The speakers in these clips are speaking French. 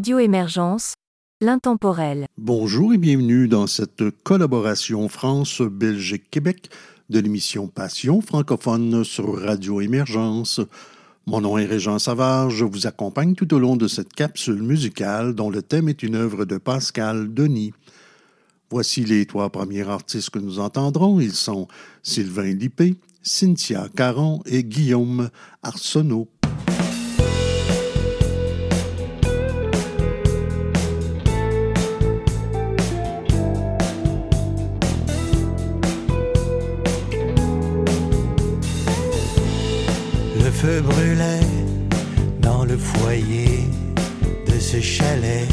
Radio Émergence, l'intemporel. Bonjour et bienvenue dans cette collaboration France-Belgique-Québec de l'émission Passion francophone sur Radio Émergence. Mon nom est Régent Savard, je vous accompagne tout au long de cette capsule musicale dont le thème est une œuvre de Pascal Denis. Voici les trois premiers artistes que nous entendrons. Ils sont Sylvain Lippé, Cynthia Caron et Guillaume Arsenault. Feu brûlait dans le foyer de ce chalet.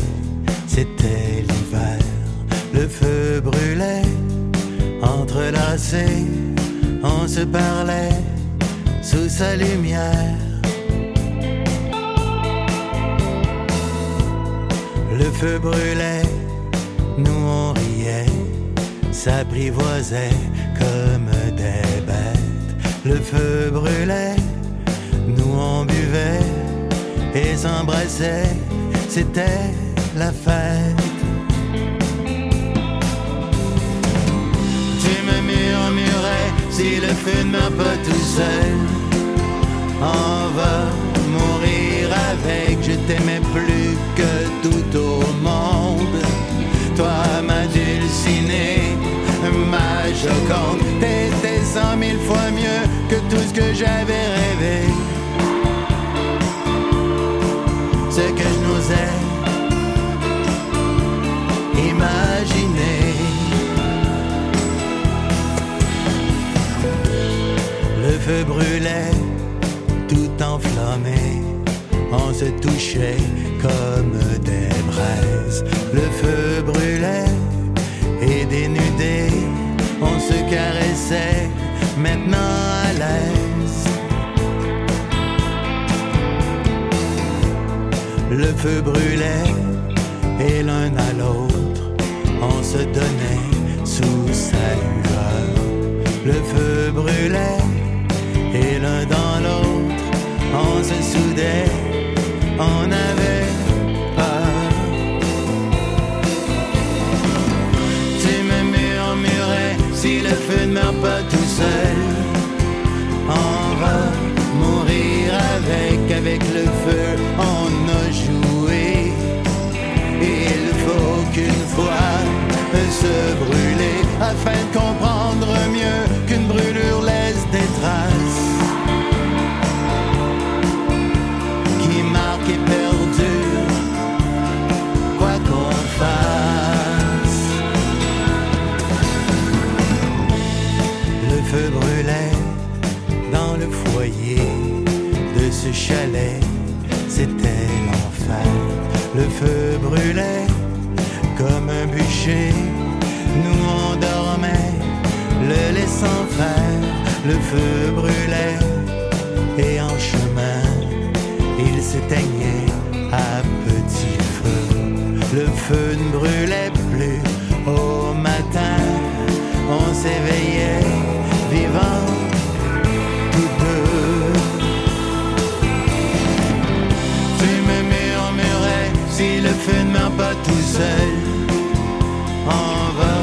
C'était l'hiver. Le feu brûlait, entrelacé, on se parlait sous sa lumière. Le feu brûlait, nous on riait, s'apprivoisait comme des bêtes. Le feu brûlait nous on buvait et s'embrassait, c'était la fête. Tu me murmurais si le feu ne meurt pas tout seul, on va mourir avec, je t'aimais plus que tout au monde. Toi, ma dulcinée, ma joconde, t'étais cent mille fois mieux que tout ce que j'avais rêvé. N'osais imaginer. Le feu brûlait, tout enflammé, on se touchait comme des braises. Le feu brûlait et dénudé, on se caressait, maintenant à l'aise. Le feu brûlait et l'un à l'autre on se donnait sous sa lueur. Le feu brûlait et l'un dans l'autre on se soudait, on avait peur. Tu me murmurais si le feu ne meurt pas tout seul, on va mourir avec, avec le feu, qu'une fois se brûler afin de comprendre mieux qu'une brûlure laisse des traces qui marquent et perdurent, quoi qu'on fasse. Le feu brûlait dans le foyer de ce chalet, c'était l'enfer. Le feu brûlait comme un bûcher, nous on dormait, le laissant faire. Le feu brûlait et en chemin, il s'éteignait à petit feu. Le feu ne brûlait plus au matin, on s'éveillait feu ne meurt pas tout seul, on va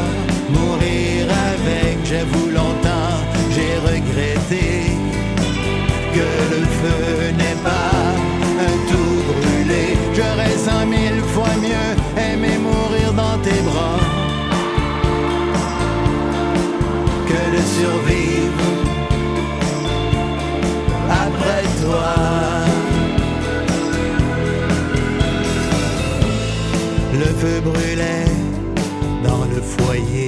mourir avec. J'avoue longtemps, j'ai regretté que le feu n'est pas tout brûlé. J'aurais cent mille fois mieux aimé mourir dans tes bras que de survivre feu brûlait dans le foyer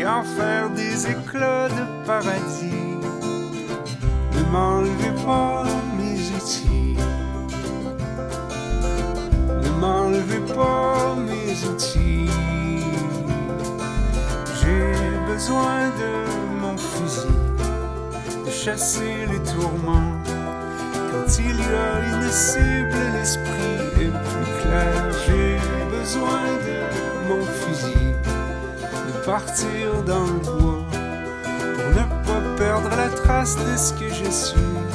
et en faire des éclats de paradis. Ne m'enlevez pas mes outils. Ne m'enlevez pas mes outils. J'ai besoin de mon fusil, de chasser partir dans le bois pour ne pas perdre la trace de ce que je suis.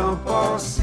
não posso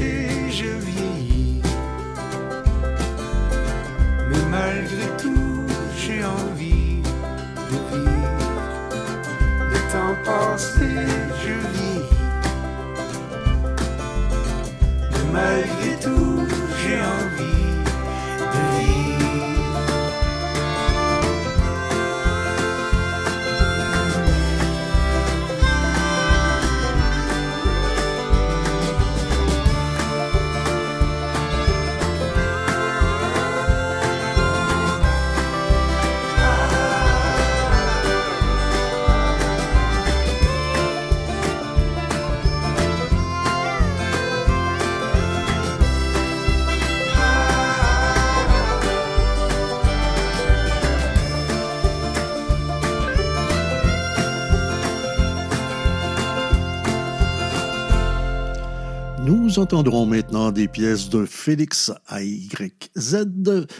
Nous entendrons maintenant des pièces de Félix AYZ,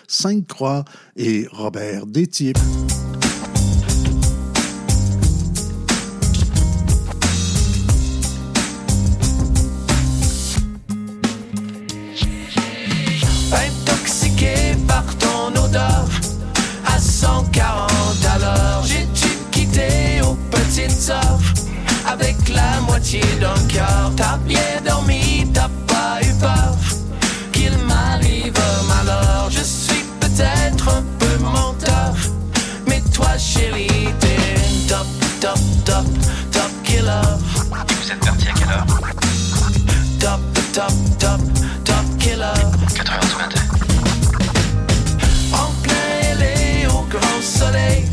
Sainte-Croix et Robert Détier. Intoxiqué par ton odeur à 140 à l'heure, j'ai dû quitter aux petites heures avec la moitié d'un cœur. Bien Vous êtes parti à quelle heure Top, top, top, top killer. 4h du matin. En plein ailé au grand soleil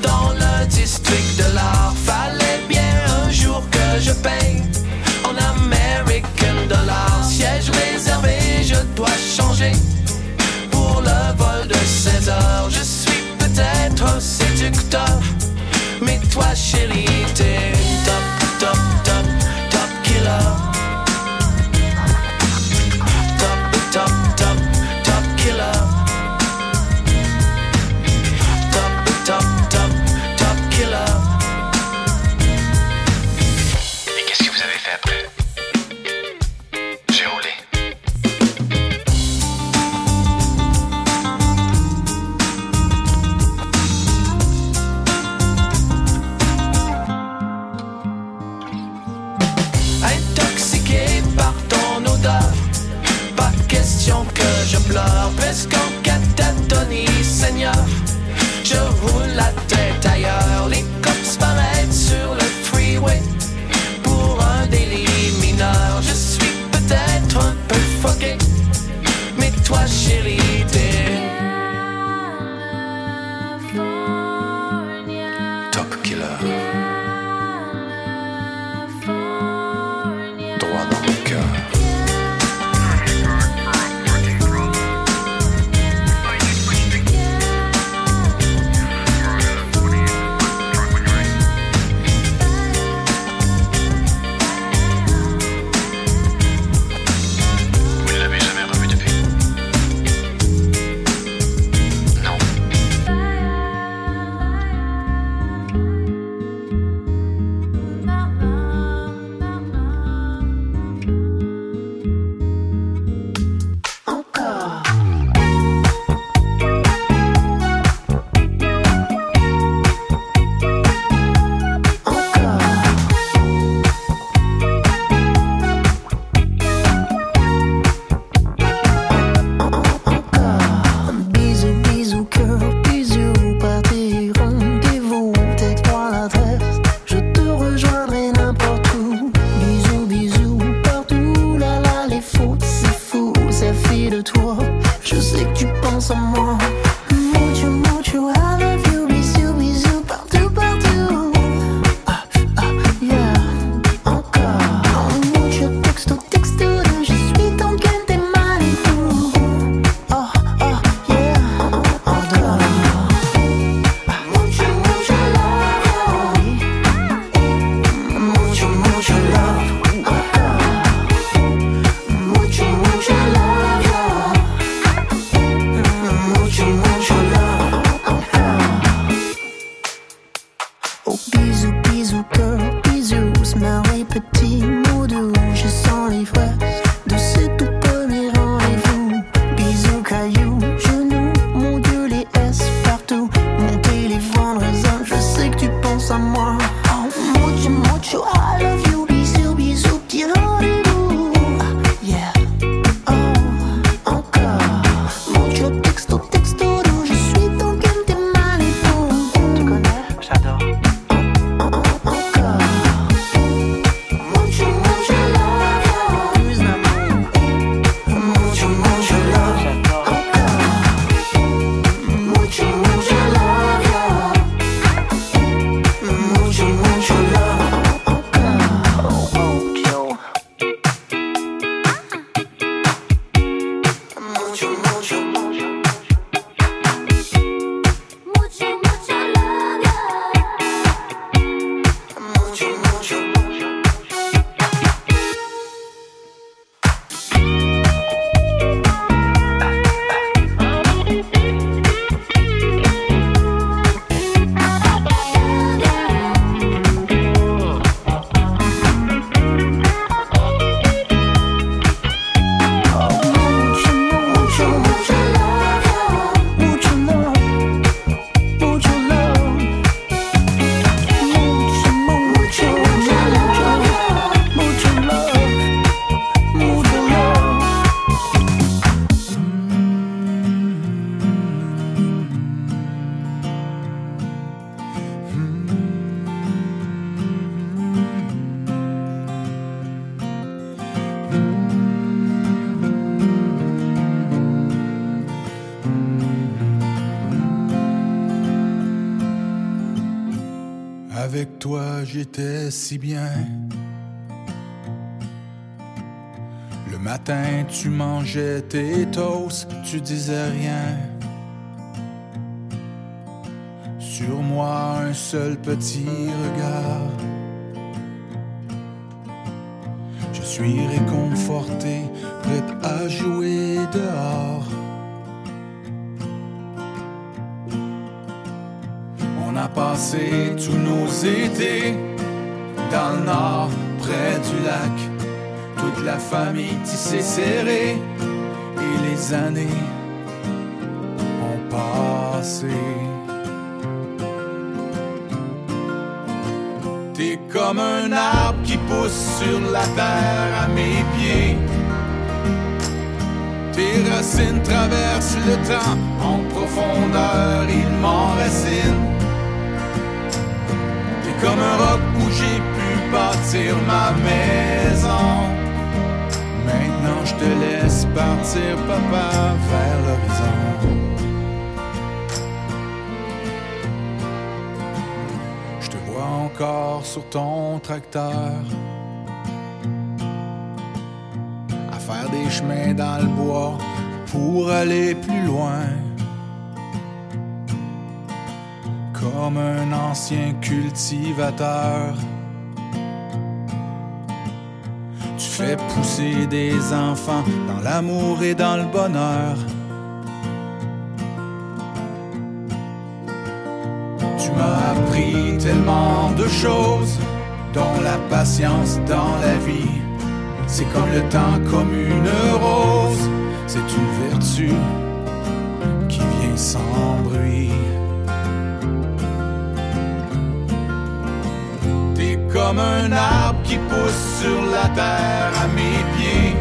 Dans le district de l'art Fallait bien un jour que je paye En American Dollar Siège réservé, je dois changer Pour le vol de 16 heures Je suis peut-être séducteur Mais toi chérie, si bien. Le matin, tu mangeais tes toasts, tu disais rien. Sur moi, un seul petit regard. Je suis réconforté, prêt à jouer dehors. On a passé tous nos étés dans le nord, près du lac. Toute la famille tissée serrée et les années ont passé. T'es comme un arbre qui pousse sur la terre à mes pieds. Tes racines traversent le temps en profondeur, ils m'enracinent. T'es comme un roc où j'ai pu bâtir ma maison. Maintenant je te laisse partir, papa, vers l'horizon. Je te vois encore sur ton tracteur. À faire des chemins dans le bois pour aller plus loin. Comme un ancien cultivateur. Fais pousser des enfants dans l'amour et dans le bonheur. Tu m'as appris tellement de choses, dont la patience dans la vie. C'est comme le temps, comme une rose, c'est une vertu qui vient sans bruit. Comme un arbre qui pousse sur la terre à mes pieds.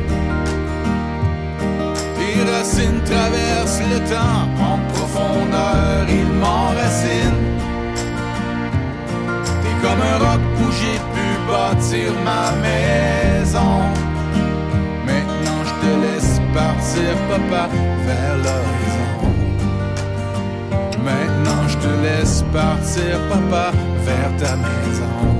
Tes racines traversent le temps en profondeur, ils m'enracinent. T'es comme un roc où j'ai pu bâtir ma maison. Maintenant je te laisse partir, papa, vers l'horizon. Maintenant je te laisse partir, papa, vers ta maison.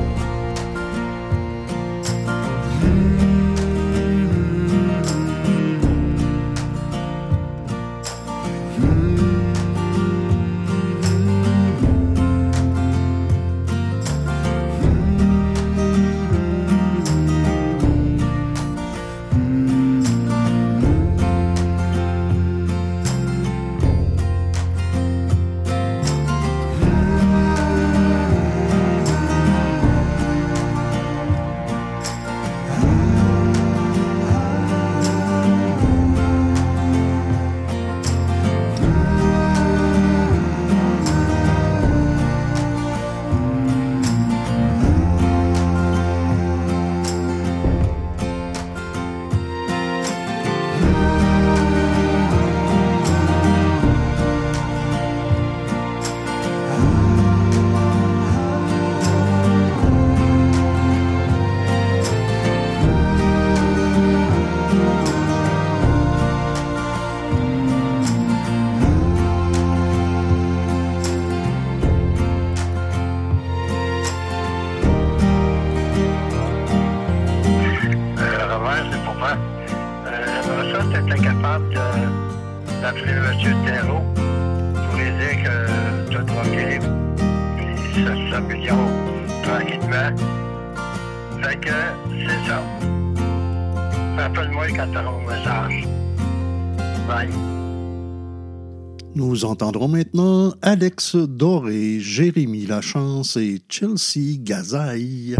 Nous entendrons maintenant Alex Doré, Jérémy Lachance et Chelsea Gazaille.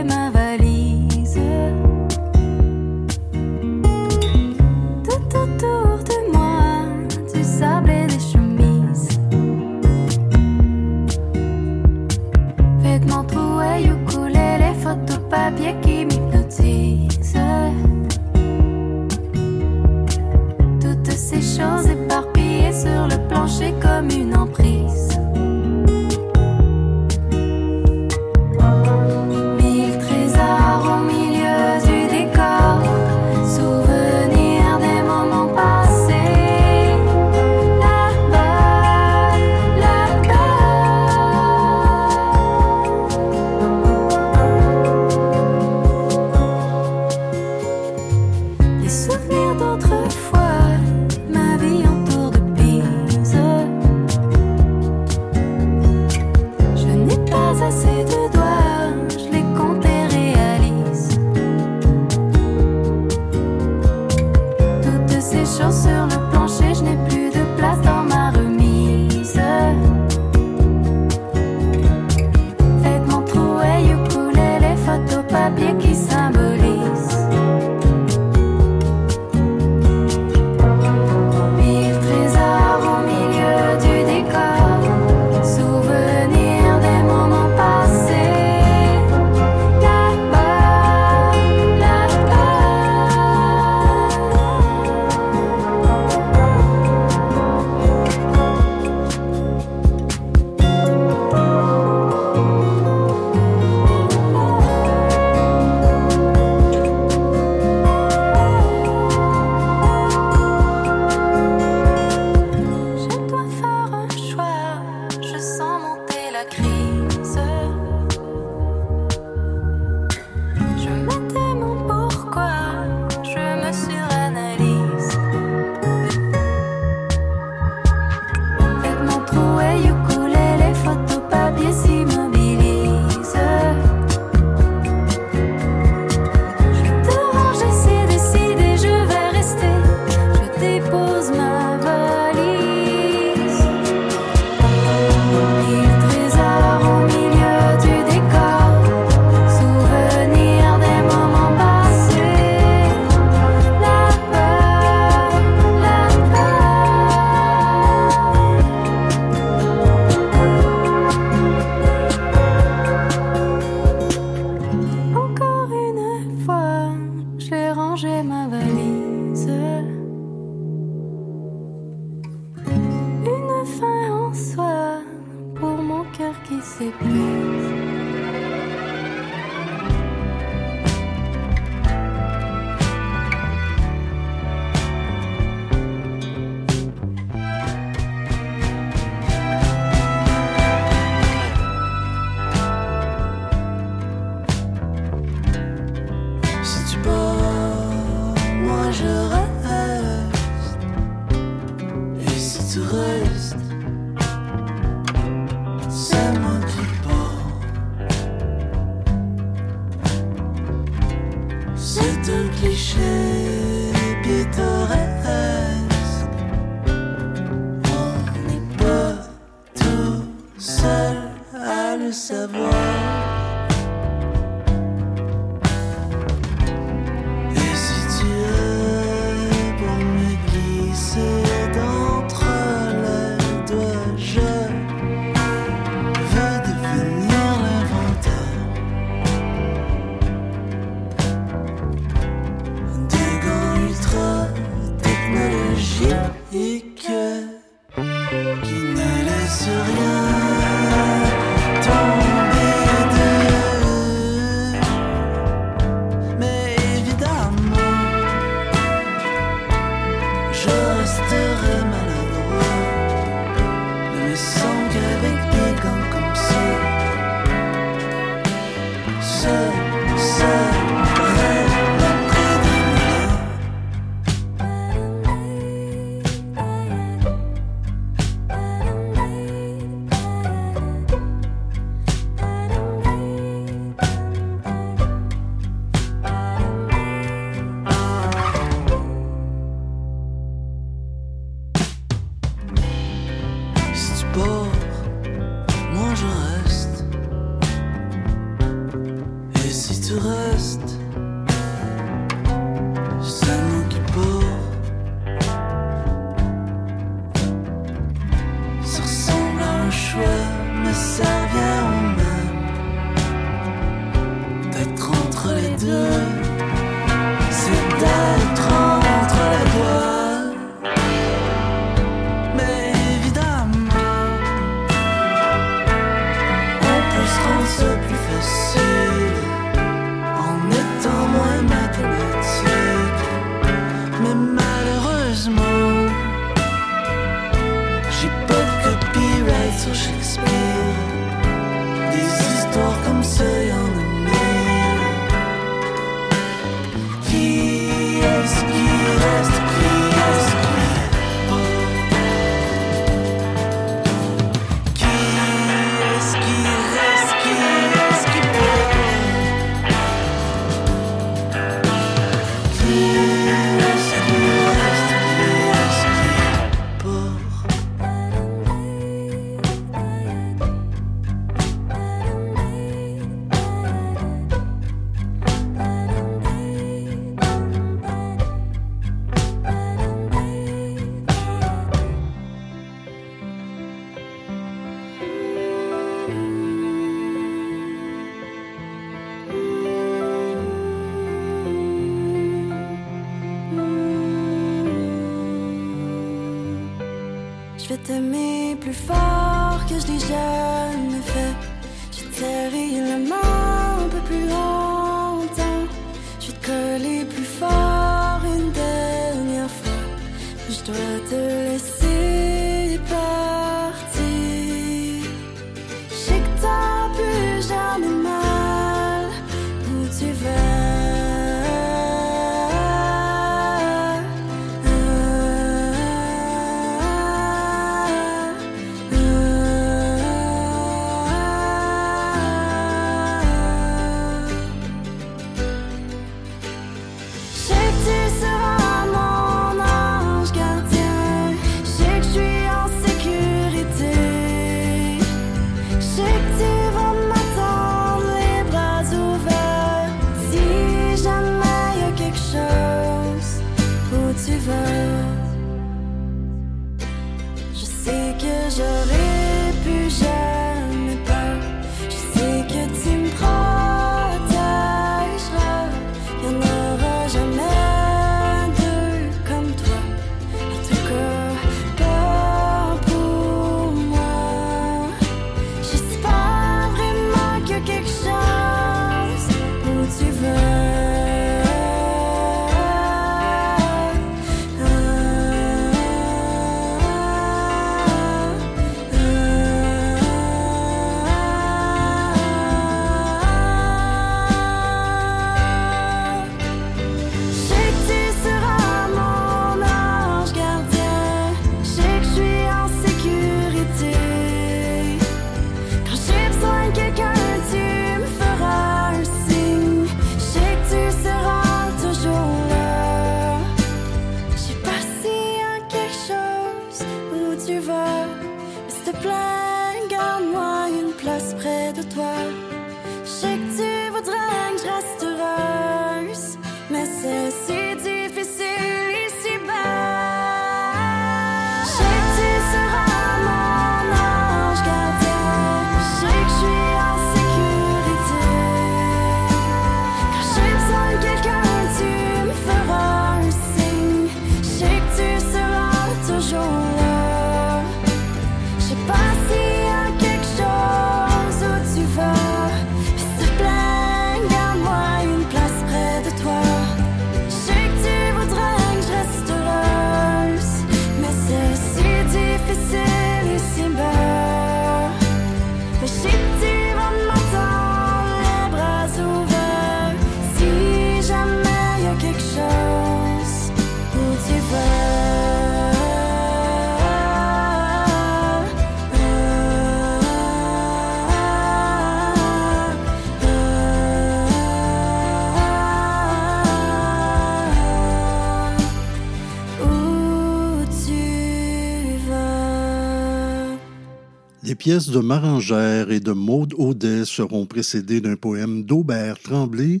Pièces de Marangère et de Maude Audet seront précédées d'un poème d'Aubert Tremblay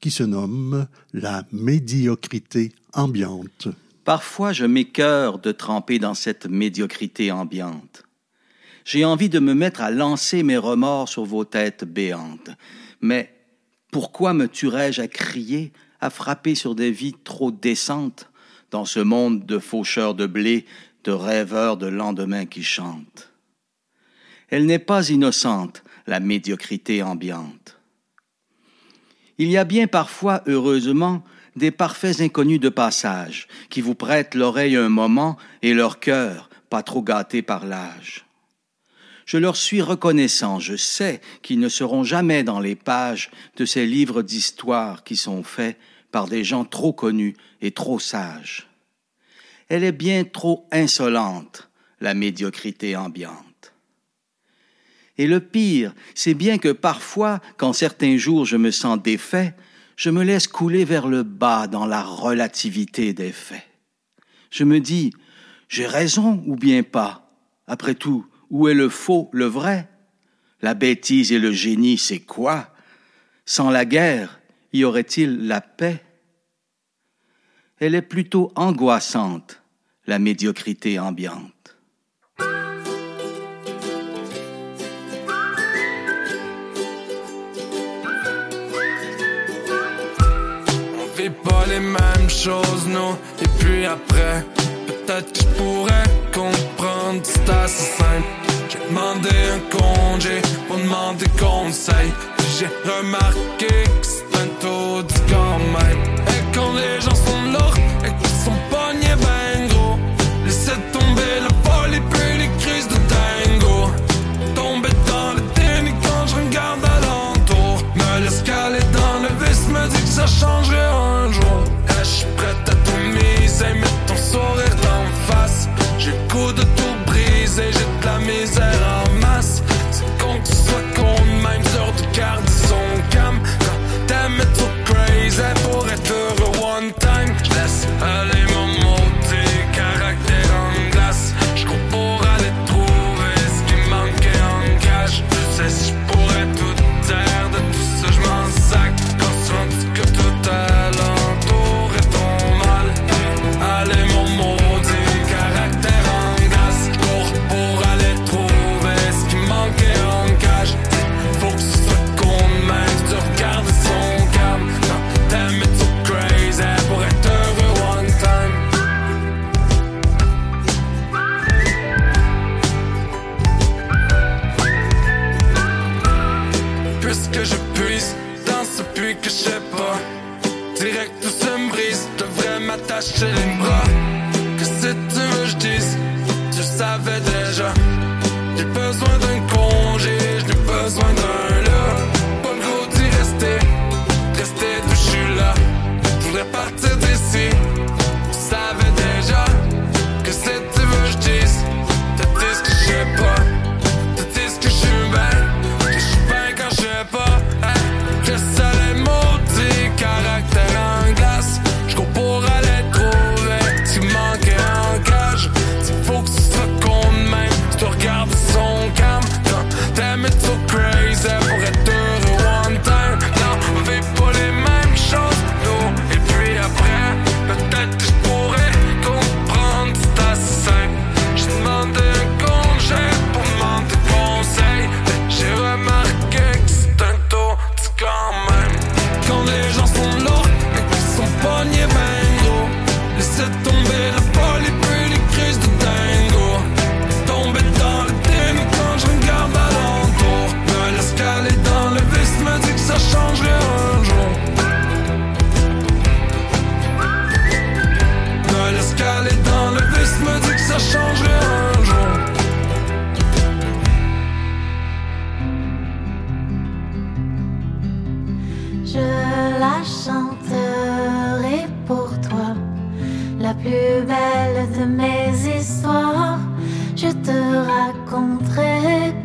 qui se nomme La médiocrité ambiante. Parfois, je m'écœure de tremper dans cette médiocrité ambiante. J'ai envie de me mettre à lancer mes remords sur vos têtes béantes. Mais pourquoi me tuerais-je à crier, à frapper sur des vies trop décentes, dans ce monde de faucheurs de blé, de rêveurs de lendemain qui chantent? Elle n'est pas innocente, la médiocrité ambiante. Il y a bien parfois, heureusement, des parfaits inconnus de passage, qui vous prêtent l'oreille un moment et leur cœur, pas trop gâté par l'âge. Je leur suis reconnaissant, je sais qu'ils ne seront jamais dans les pages de ces livres d'histoire qui sont faits par des gens trop connus et trop sages. Elle est bien trop insolente, la médiocrité ambiante. Et le pire, c'est bien que parfois, quand certains jours je me sens défait, je me laisse couler vers le bas dans la relativité des faits. Je me dis, j'ai raison ou bien pas? Après tout, où est le faux, le vrai? La bêtise et le génie, c'est quoi? Sans la guerre, y aurait-il la paix? Elle est plutôt angoissante, la médiocrité ambiante. Pas les mêmes choses, nous. Et puis après, peut-être que je pourrais comprendre, c'est assez simple. J'ai demandé un congé pour demander conseil. J'ai remarqué que c'est un taux du quand même.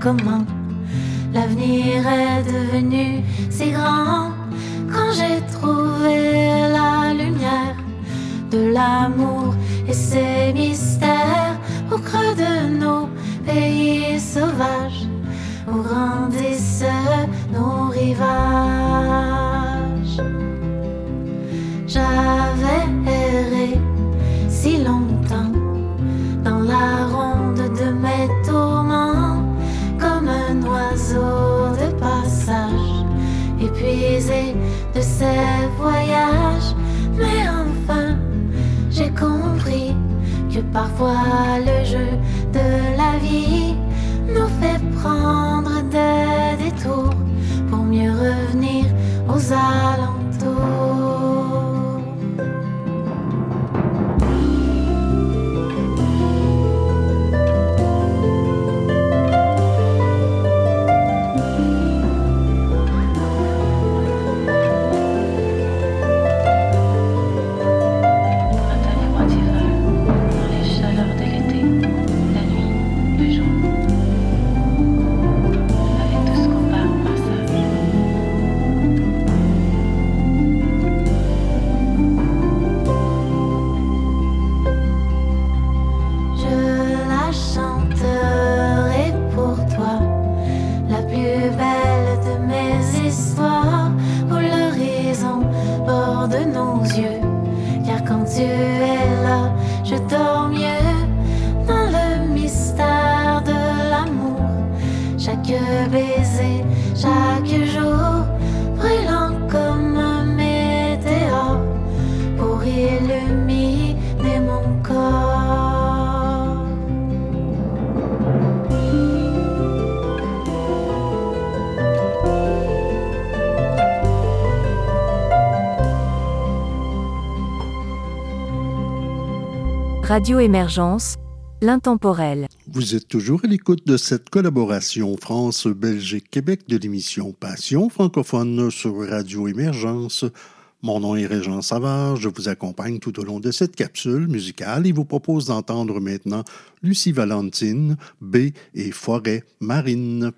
Comment l'avenir est devenu si grand quand j'ai trouvé la lumière de l'amour et ses mystères au creux de nos pays sauvages où grandissent nos rivages. Parfois le jeu de la vie nous fait prendre des détours pour mieux revenir aux alentours. Radio Émergence, l'intemporel. Vous êtes toujours à l'écoute de cette collaboration France-Belgique-Québec de l'émission Passion francophone sur Radio Émergence. Mon nom est Régent Savard, je vous accompagne tout au long de cette capsule musicale et vous propose d'entendre maintenant Lucie Valentine, B et Forêt Marine.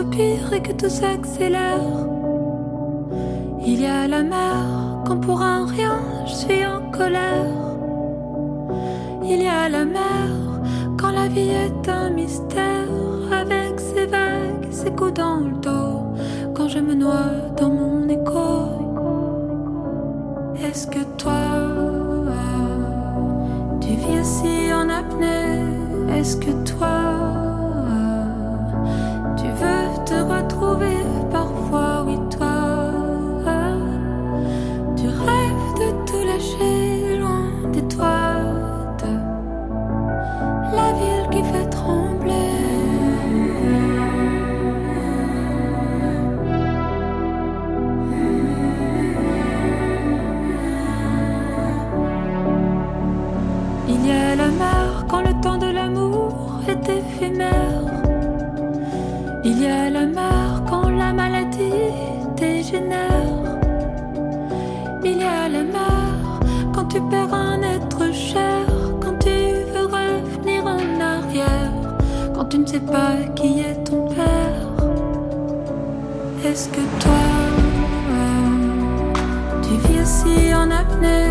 Et que tout s'accélère. Il y a la mer quand pour un rien je suis en colère. Il y a la mer quand la vie est un mystère avec ses vagues, ses coups dans le dos. Quand je me noie dans mon écho. Est-ce que toi, tu vis aussi en apnée? Est-ce que toi, tu veux te retrouver parfois, sais pas qui est ton père. Est-ce que toi, tu vis aussi en apnée?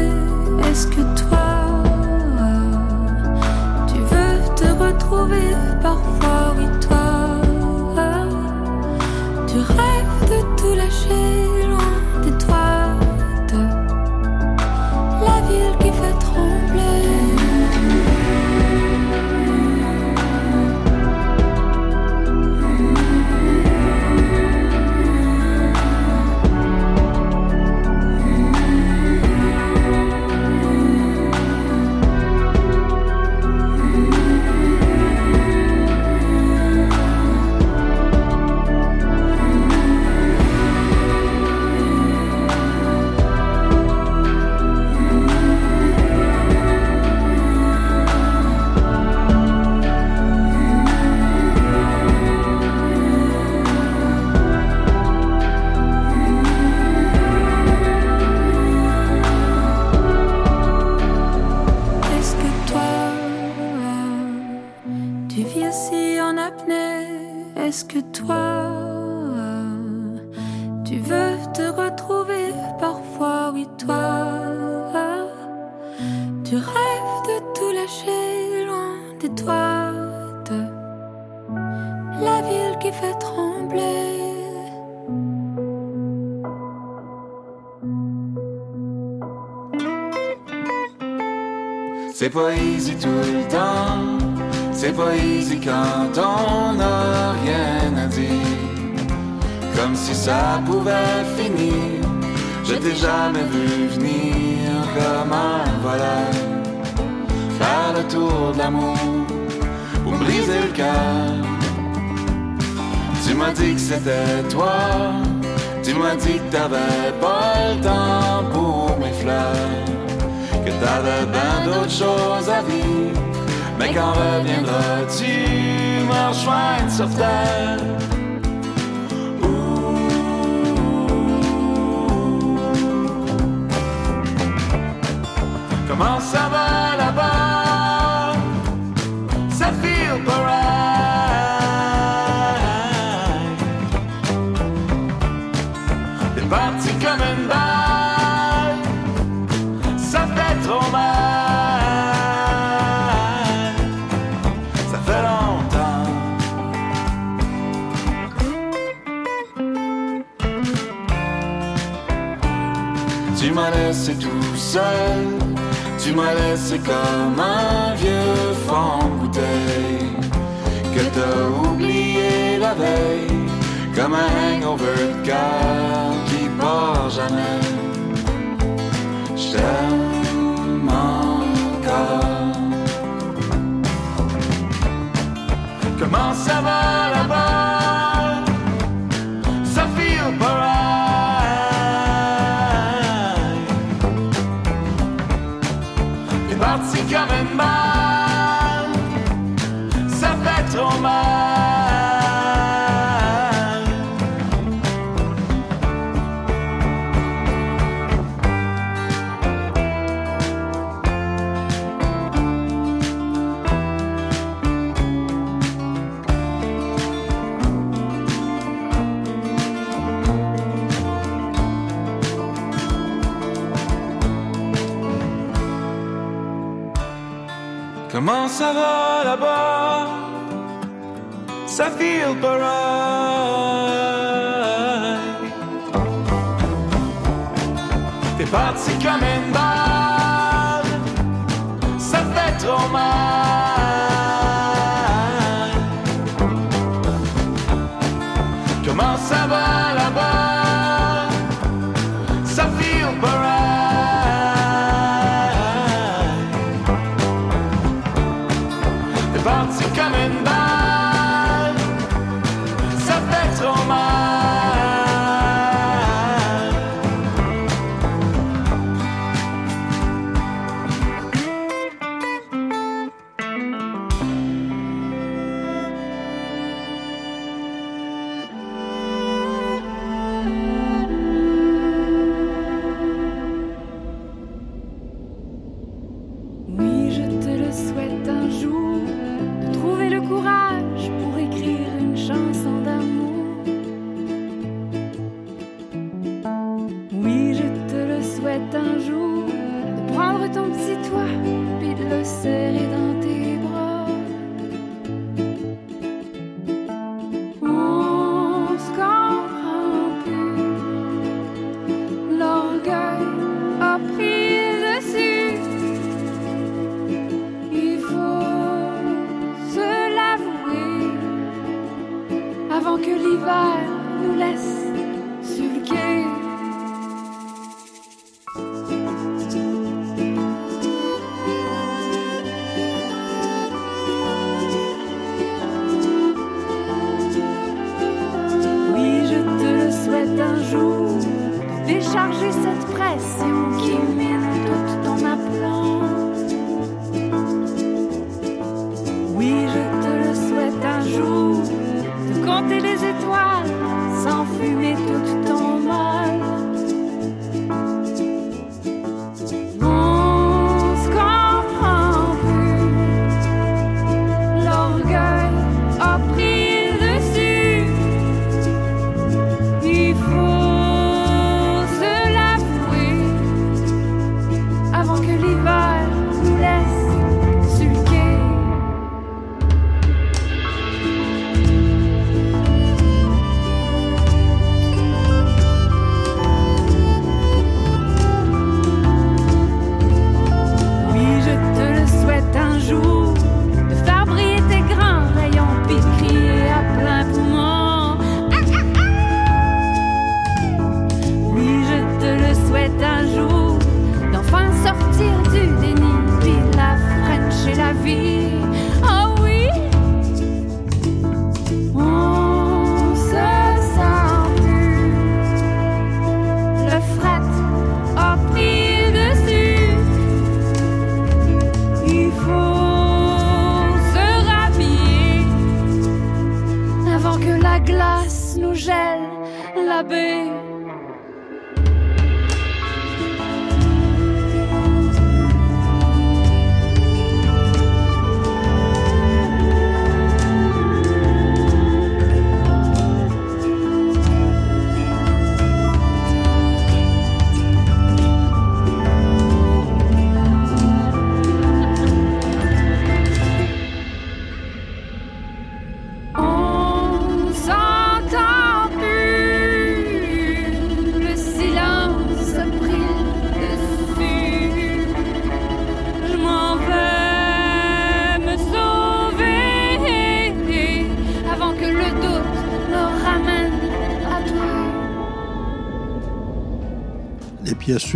C'est pas easy tout le temps, c'est pas easy quand on n'a rien à dire. Comme si ça pouvait finir, je t'ai jamais vu venir comme un voleur. Faire le tour de l'amour pour me briser le cœur. Tu m'as dit que c'était toi, tu m'as dit que t'avais pas le temps pour mes fleurs que t'avais bien d'autres choses à vivre. Mais quand reviendras-tu me rejoindre sur terre? Ouh. Comment ça va là-bas? Ça feel pareil. Tout seul. Tu m'as laissé comme un vieux de bouteille que t'as oublié la veille, comme un hangover de qui part jamais. Ça va là-bas? Ça feel pareil. T'es parti comme une balle. Ça fait trop mal.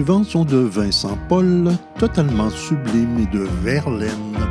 suivants sont de Vincent Paul, totalement sublime, et de Verlaine.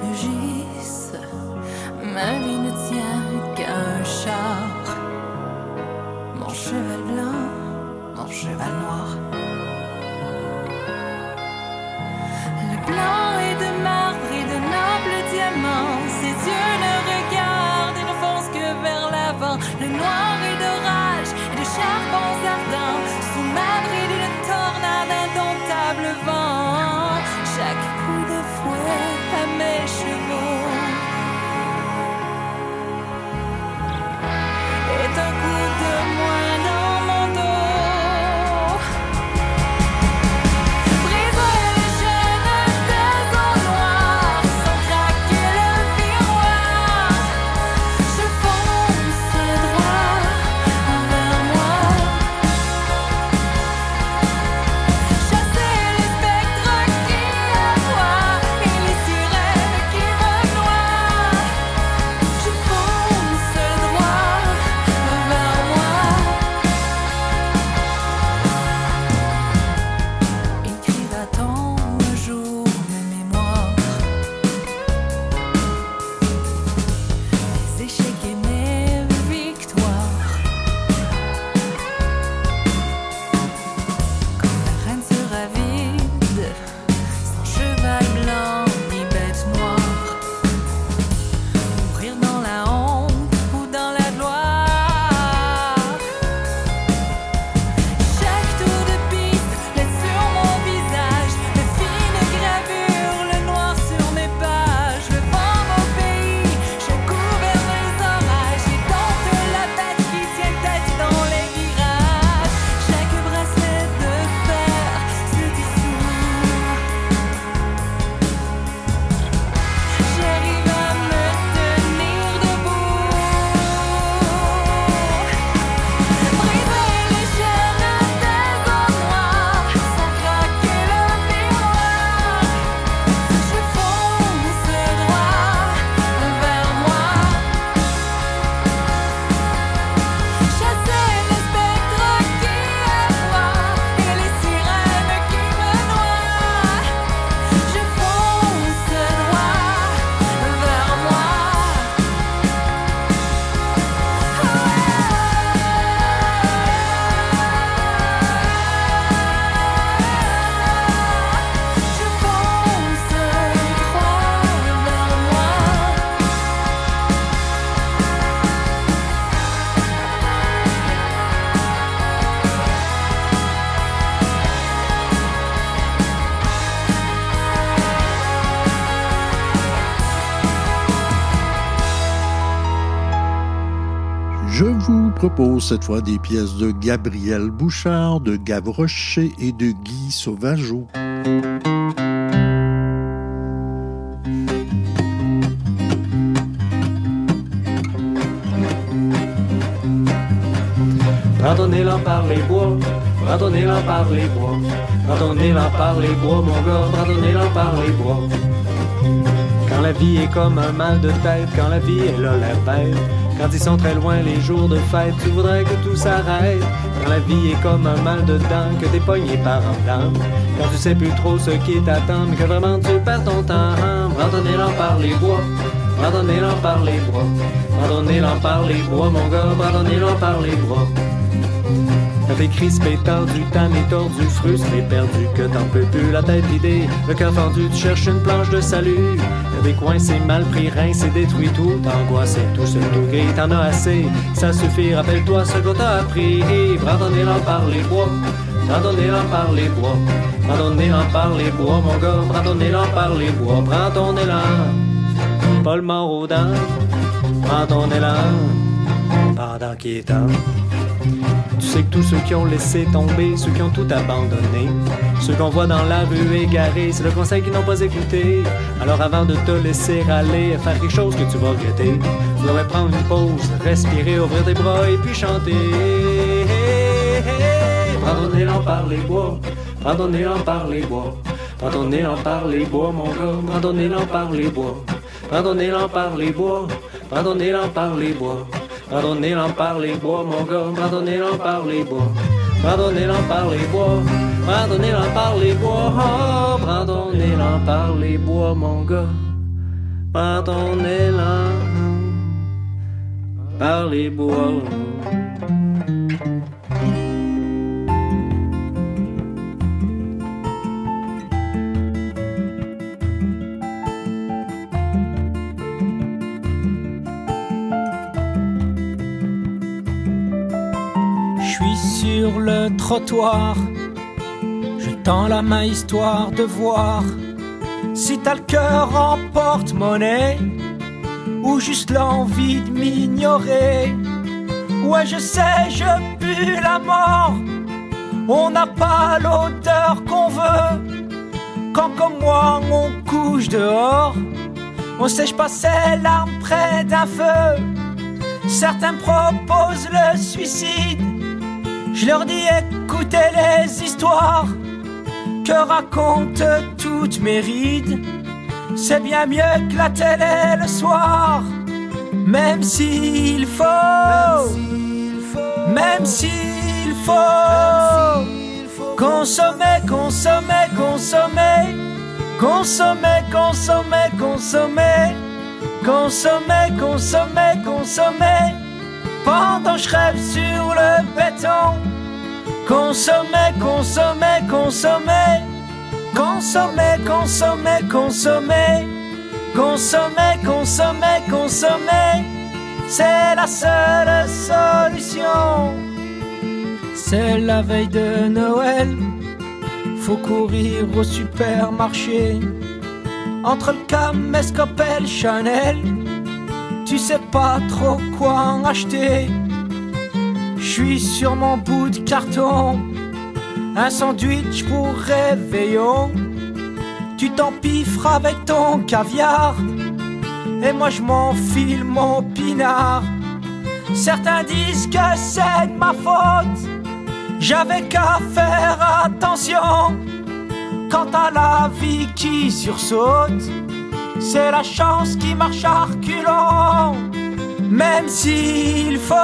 Rugissent. Ma vie ne tient qu'à un char. Mon cheval blanc, mon cheval noir. Propose cette fois des pièces de Gabriel Bouchard, de Gavrocher et de Guy Sauvageau. Randonnez-la par les bois, randonnez-la par les bois, randonnez-la par les bois, mon gars, randonnez-la par les bois. Quand la vie est comme un mal de tête, quand la vie est là la bête, quand ils sont très loin les jours de fête, tu voudrais que tout s'arrête. Quand la vie est comme un mal de dents, que t'es pogné par en dents, quand tu sais plus trop ce qui t'attend, mais que vraiment tu perds ton temps. Randonnez-la par les bois, randonnez-la par les bois, randonnez-la par les bois, mon gars, randonnez-la par les bois. T'es crispé, tordu, tanné, tordu, frustré, perdu, que t'en peux plus, la tête vidée, le cœur fendu, tu cherches une planche de salut. T'as des coins, c'est mal pris, rien, c'est détruit, tout angoissé, tout seul, tout gris, t'en as assez, ça suffit, rappelle-toi ce qu'on t'a appris. Randonnez-la par les bois, randonnez-la par les bois, randonnez-la par les bois, mon gars, randonnez-la par les bois, prends ton élan, Paul Morodan, prends ton élan, pendant qu'il est temps. Sais que tous ceux qui ont laissé tomber, ceux qui ont tout abandonné, ceux qu'on voit dans la rue égarés, c'est le conseil qu'ils n'ont pas écouté. Alors avant de te laisser aller, faire quelque chose que tu vas regretter, tu devrais prendre une pause, respirer, ouvrir tes bras et puis chanter. Pardonnez-la par les bois, pardonnez-la par les bois, pardonnez-la par les bois, mon gars, pardonnez-la par les bois, pardonnez-la par les bois, pardonnez-la par les bois. Pardonnez-la par les bois, mon gars, pardonnez-la par les bois. Brandonnez-l'en par les bois, brandonnez-l'en par les bois, oh, brandonnez-l'en par les bois, mon gars. Brandonnez-l'en par les bois. Le trottoir, je tends la main histoire de voir si t'as le cœur en porte-monnaie ou juste l'envie de m'ignorer. Ouais, je sais, je pue la mort. On n'a pas l'odeur qu'on veut. Quand comme moi on couche dehors, on sèche pas ses larmes près d'un feu. Certains proposent le suicide. Je leur dis écoutez les histoires que racontent toutes mes rides. C'est bien mieux que la télé le soir. Même s'il faut, même s'il faut, consommer, consommer, consommer, consommer, consommer, consommer, consommer, consommer, consommer, pendant je rêve sur le béton. Consommer, consommer, consommer, consommer, consommer, consommer, consommer, consommer, consommer, c'est la seule solution. C'est la veille de Noël, faut courir au supermarché. Entre le caméscope et le Chanel, tu sais pas trop quoi en acheter. Je sur mon bout de carton, un sandwich pour réveillon. Tu t'empiffres avec ton caviar, et moi je m'enfile mon pinard. Certains disent que c'est de ma faute, j'avais qu'à faire attention. Quant à la vie qui sursaute, c'est la chance qui marche à reculons. Même s'il faut,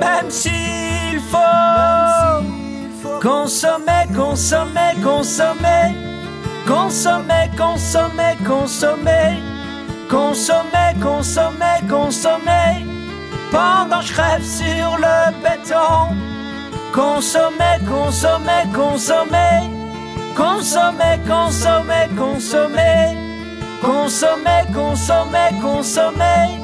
même s'il faut, consommer, consommer, consommer, consommer, consommer, consommer, consommer, consommer, consommer, pendant je rêve sur le béton. Consommer, consommer, consommer, consommer, consommer, consommer, consommer, consommer, consommer,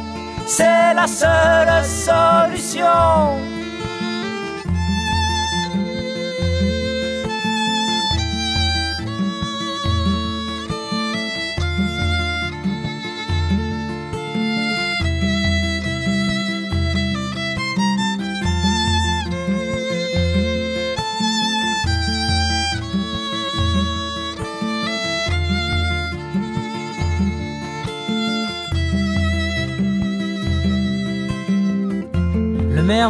c'est la seule solution.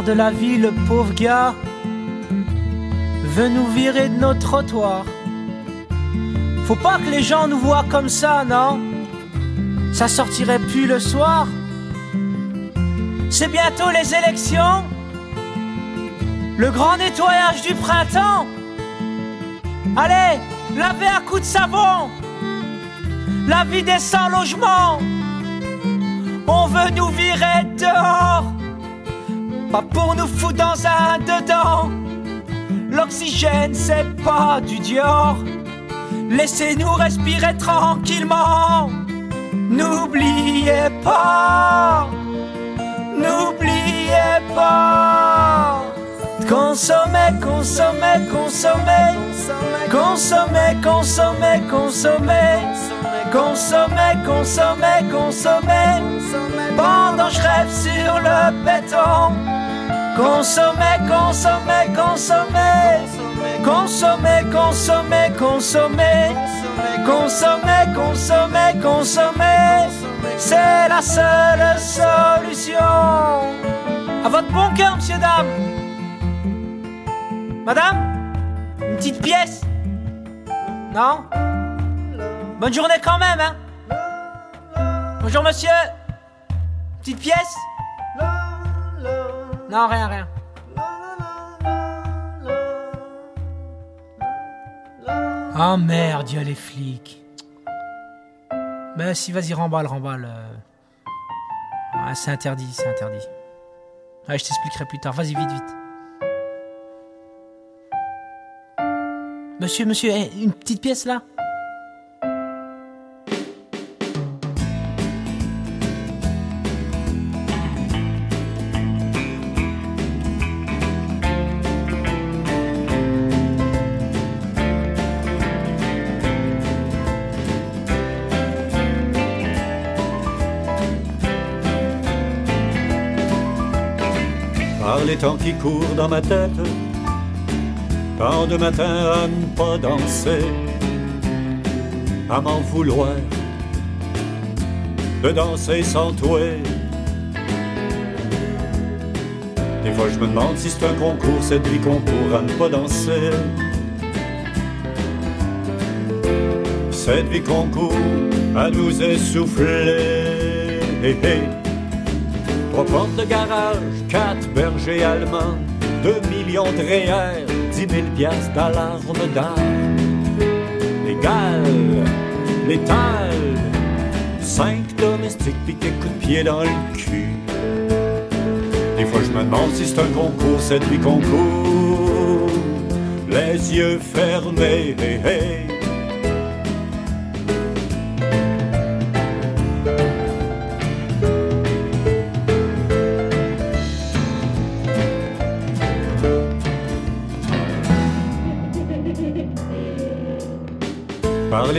De la ville, le pauvre gars, veut nous virer de nos trottoirs. Faut pas que les gens nous voient comme ça, non? Ça sortirait plus le soir. C'est bientôt les élections. Le grand nettoyage du printemps. Allez, lavez à coups de savon. La vie des sans logement. On veut nous virer dehors. Pas pour nous foutre dans un dedans. L'oxygène, c'est pas du Dior. Laissez-nous respirer tranquillement. N'oubliez pas, n'oubliez pas. Consommer, consommer, consommer, consommer, consommer, consommer, consommer, consommer, consommer. Pendant je rêve sur le béton. Consommer, consommer, consommer. Consommer, consommer, consommer. Consommer, consommer, consommer. C'est la seule solution. À votre bon cœur, monsieur, dame. Madame Une petite pièce Non? Bonne journée quand même, hein Bonjour, monsieur Petite pièce non, rien, rien. Ah oh, merde, les flics. Ben si, vas-y, remballe, remballe. Euh. Ah, c'est interdit, c'est interdit. Ah, je t'expliquerai plus tard, vas-y, vite, vite. Monsieur, monsieur, eh, une petite pièce là? Les temps qui courent dans ma tête. Tant de matin à ne pas danser, à m'en vouloir de danser sans toi. Des fois je me demande si c'est un concours, cette vie qu'on à ne pas danser. Cette vie qu'on court à nous essouffler. Trois de garage, quatre bergers allemands, deux millions de réels, dix mille piastres d'alarme. Les gales, l'étal, cinq domestiques piqués coups de pied dans le cul. Des fois je me demande si c'est un concours, cette vie qu'on court, les yeux fermés. Hé,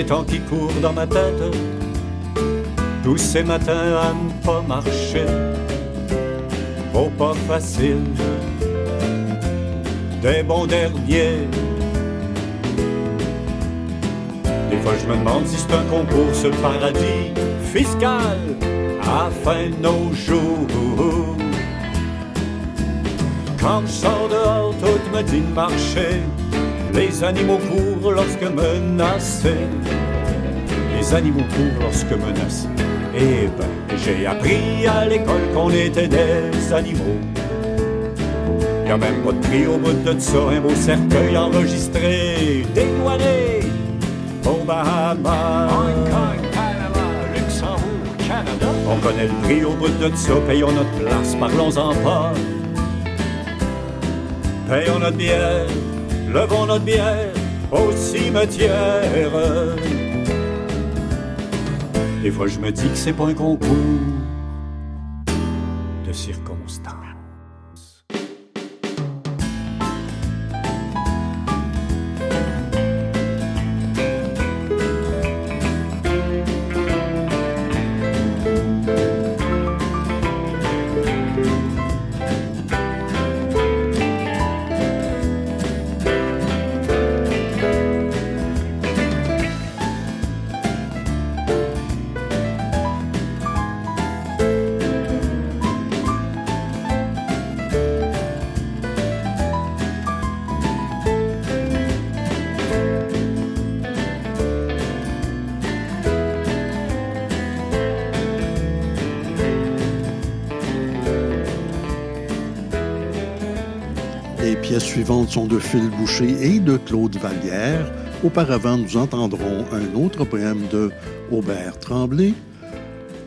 temps qui courent dans ma tête. Tous ces matins à ne pas marcher, oh pas facile, des bons derniers. Des fois je me demande si c'est un concours, ce paradis fiscal à fin de nos jours. Quand je sors dehors, tout me dit de marcher. Les animaux courent lorsque menacés. Les animaux courent lorsque menacés. Eh ben, j'ai appris à l'école qu'on était des animaux. Y a même pas de prix au bout de ça, un beau cercueil enregistré, dédouané au Bahamas. Hong Kong, Panama, Luxembourg, Canada. On connaît le prix au bout de ça, payons notre place, parlons-en pas. Payons notre bière, levons notre bière au cimetière. Des fois, je me dis que c'est pas un concours suivantes sont de Phil Boucher et de Claude Vallière. Auparavant, nous entendrons un autre poème de Aubert Tremblay,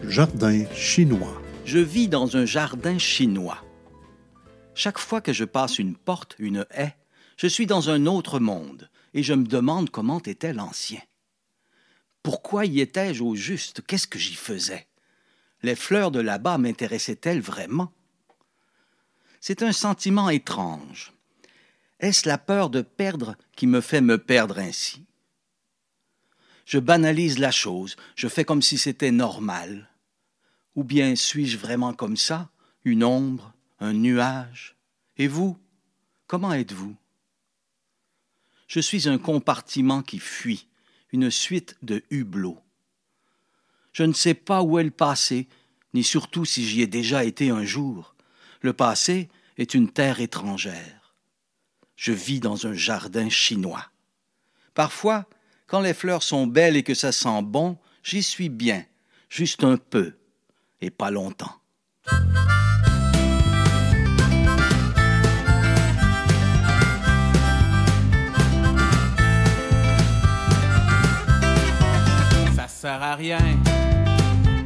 Jardin chinois. Je vis dans un jardin chinois. Chaque fois que je passe une porte, une haie, je suis dans un autre monde et je me demande comment était l'ancien. Pourquoi y étais-je au juste? Qu'est-ce que j'y faisais? Les fleurs de là-bas m'intéressaient-elles vraiment? C'est un sentiment étrange. Est-ce la peur de perdre qui me fait me perdre ainsi? Je banalise la chose, je fais comme si c'était normal. Ou bien suis-je vraiment comme ça, une ombre, un nuage? Et vous, comment êtes-vous? Je suis un compartiment qui fuit, une suite de hublots. Je ne sais pas où est le passé, ni surtout si j'y ai déjà été un jour. Le passé est une terre étrangère. Je vis dans un jardin chinois. Parfois, quand les fleurs sont belles et que ça sent bon, j'y suis bien, juste un peu, et pas longtemps. rien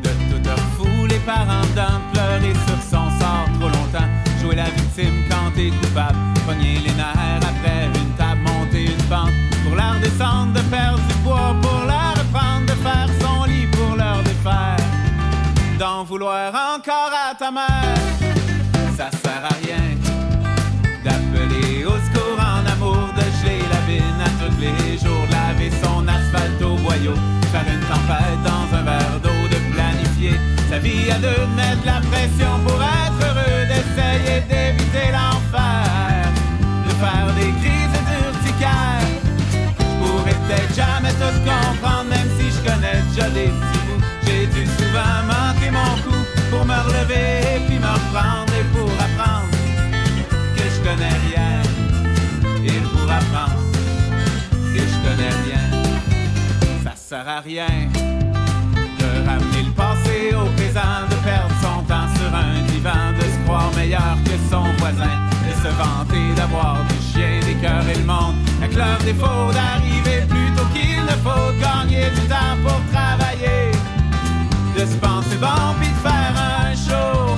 de tout fou, les parents d'un pleurer sur son sort trop longtemps. Jouer la victime quand t'es coupable, pogner les nerfs d'en vouloir encore à ta mère. Ça sert à rien d'appeler au secours en amour, de geler la bine à tous les jours, laver son asphalte au boyau, faire une tempête dans un verre d'eau, de planifier sa vie à deux, de mettre la pression pour être heureux, d'essayer d'éviter l'enfer, de faire des crises d'urticaire. Je pourrais peut-être jamais tout comprendre, même si je connais déjà des petits souvent manquer mon coup pour me relever et puis me reprendre et pour apprendre que je connais rien et pour apprendre que je connais rien. Ça sert à rien de ramener le passé au présent, de perdre son temps sur un divan, de se croire meilleur que son voisin, de se vanter d'avoir du chien, des cœurs et le monde, avec leur défaut d'arriver plus tôt qu'il ne faut, gagner du temps pour de se penser bon puis de faire un show.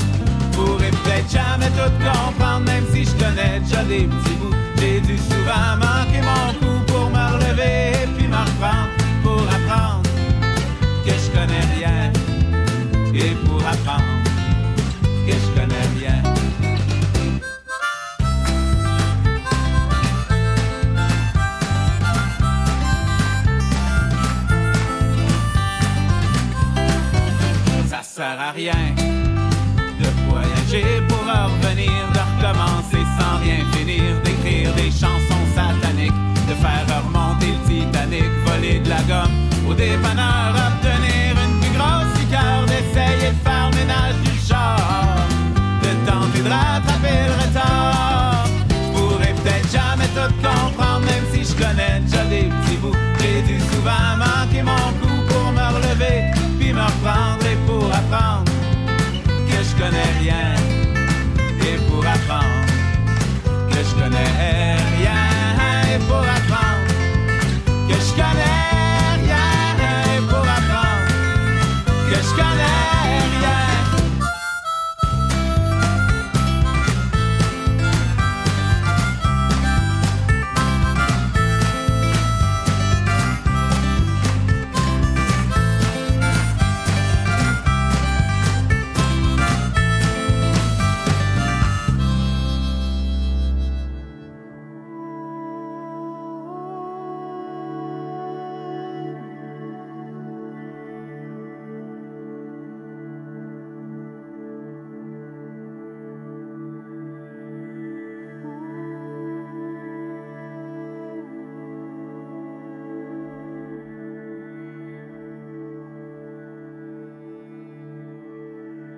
Pourrais peut-être jamais tout comprendre, même si je connais déjà des petits bouts. J'ai dû souvent manquer mon coup pour me relever et puis me reprendre pour apprendre que je connais rien et pour apprendre que je connais rien. À rien de voyager pour revenir, de recommencer sans rien finir, d'écrire des chansons sataniques, de faire remonter le Titanic, voler de la gomme au dépanneur, obtenir une plus grosse liqueur, d'essayer de faire ménage du char, de tenter de rattraper le retard. Je pourrais peut-être jamais tout comprendre, même si je connais déjà des petits bouts. J'ai dû souvent manquer mon coup que je connais rien. Et pour apprendre que je connais rien. Et pour apprendre que je connais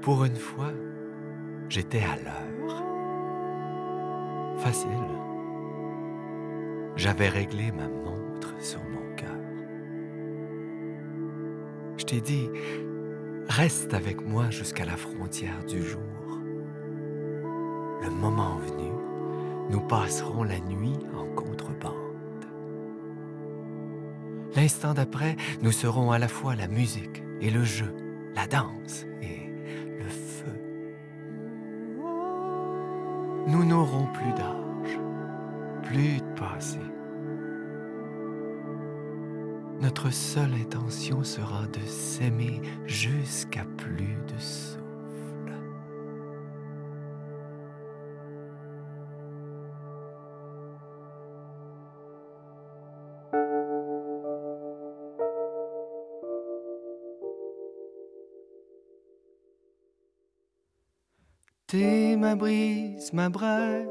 Pour une fois, j'étais à l'heure. Facile. J'avais réglé ma montre sur mon cœur. Je t'ai dit, reste avec moi jusqu'à la frontière du jour. Le moment venu, nous passerons la nuit en contrebande. L'instant d'après, nous serons à la fois la musique et le jeu, la danse Nous n'aurons plus d'âge, plus de passé. Notre seule intention sera de s'aimer jusqu'à plus de souffle. Ma braise,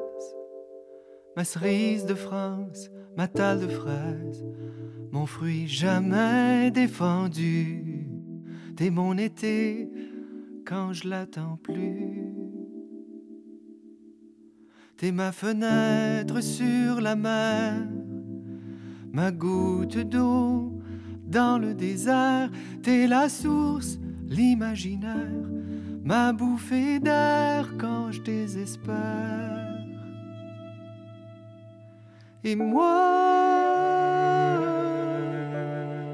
ma cerise de France, ma talle de fraise, mon fruit jamais défendu. T'es mon été quand je l'attends plus. T'es ma fenêtre sur la mer, ma goutte d'eau dans le désert. T'es la source, l'imaginaire, ma bouffée d'air quand je désespère. Et moi,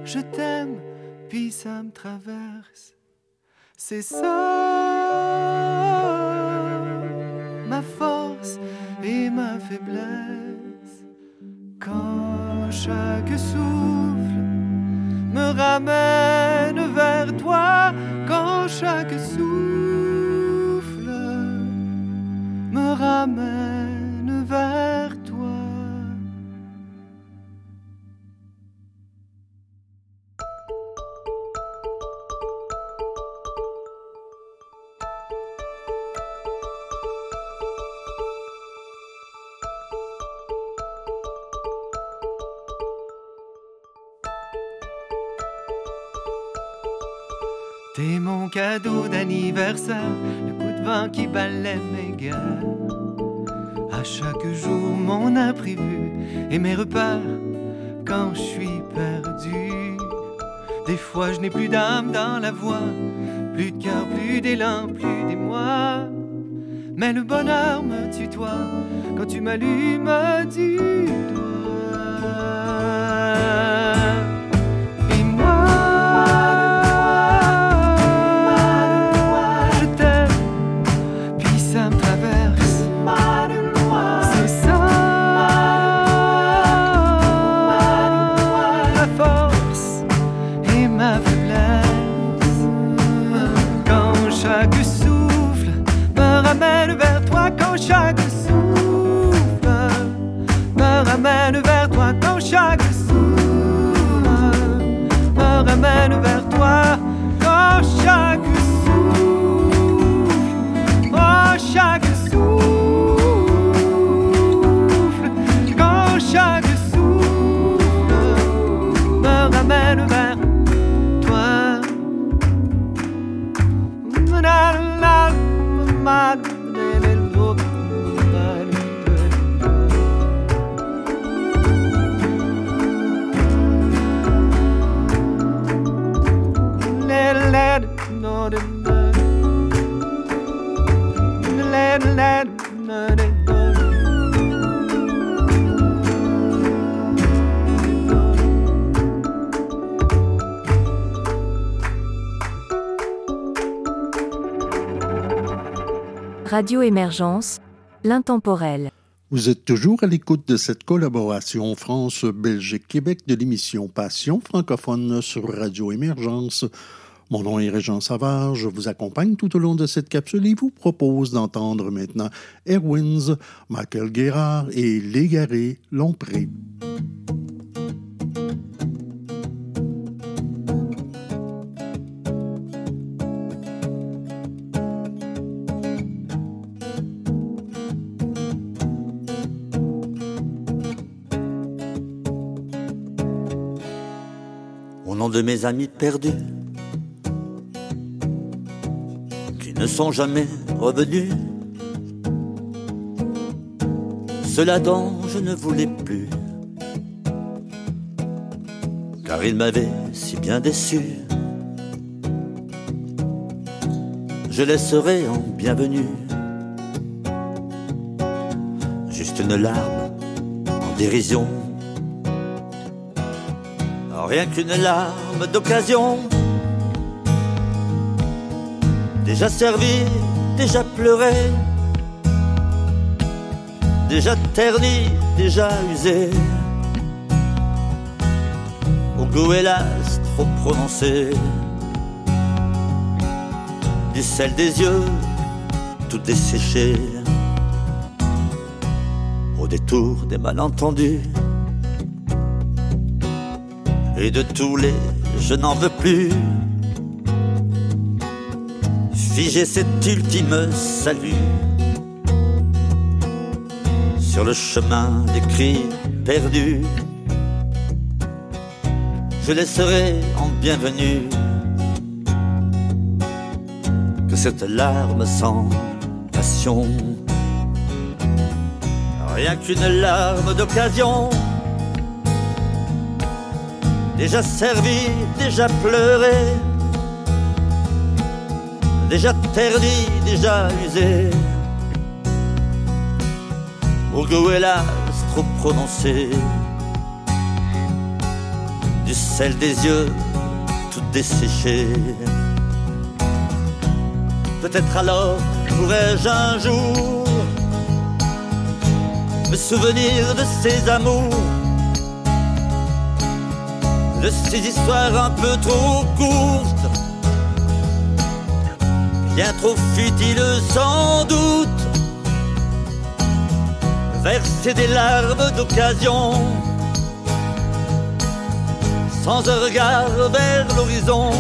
je t'aime puis ça me traverse. C'est ça ma force et ma faiblesse. Quand chaque souffle me ramène vers toi, quand chaque souffle me ramène vers toi. T'es mon cadeau d'anniversaire, le coup de vent qui balaie mes gueules. À chaque jour, mon imprévu et mes repères quand je suis perdu. Des fois, je n'ai plus d'âme dans la voix, plus de cœur, plus d'élan, plus d'émoi. Mais le bonheur me tutoie quand tu m'allumes du doigt. Radio Émergence, l'intemporel. Vous êtes toujours à l'écoute de cette collaboration France-Belgique-Québec de l'émission Passion francophone sur Radio Émergence. Mon nom est Régent Savard, je vous accompagne tout au long de cette capsule et vous propose d'entendre maintenant Erwins, Michael Guérard et Légaré Lompré. Au nom de mes amis perdus, sont jamais revenus, ceux-là dont je ne voulais plus, car ils m'avaient si bien déçu. Je laisserai en bienvenue juste une larme en dérision rien qu'une larme d'occasion. Déjà servi, déjà pleuré, déjà terni, déjà usé. Au goût hélas trop prononcé, du sel des yeux tout desséché. Au détour des malentendus et de tous les je n'en veux plus. Figer cet ultime salut sur le chemin des cris perdus. Je laisserai en bienvenue que cette larme sans passion, rien qu'une larme d'occasion déjà servi, déjà pleuré, déjà terni, déjà usé. Goût hélas trop prononcé, du sel des yeux tout desséché. Peut-être alors pourrais-je un jour me souvenir de ces amours, de ces histoires un peu trop courtes, bien trop futiles sans doute, verser des larmes d'occasion, sans un regard vers l'horizon.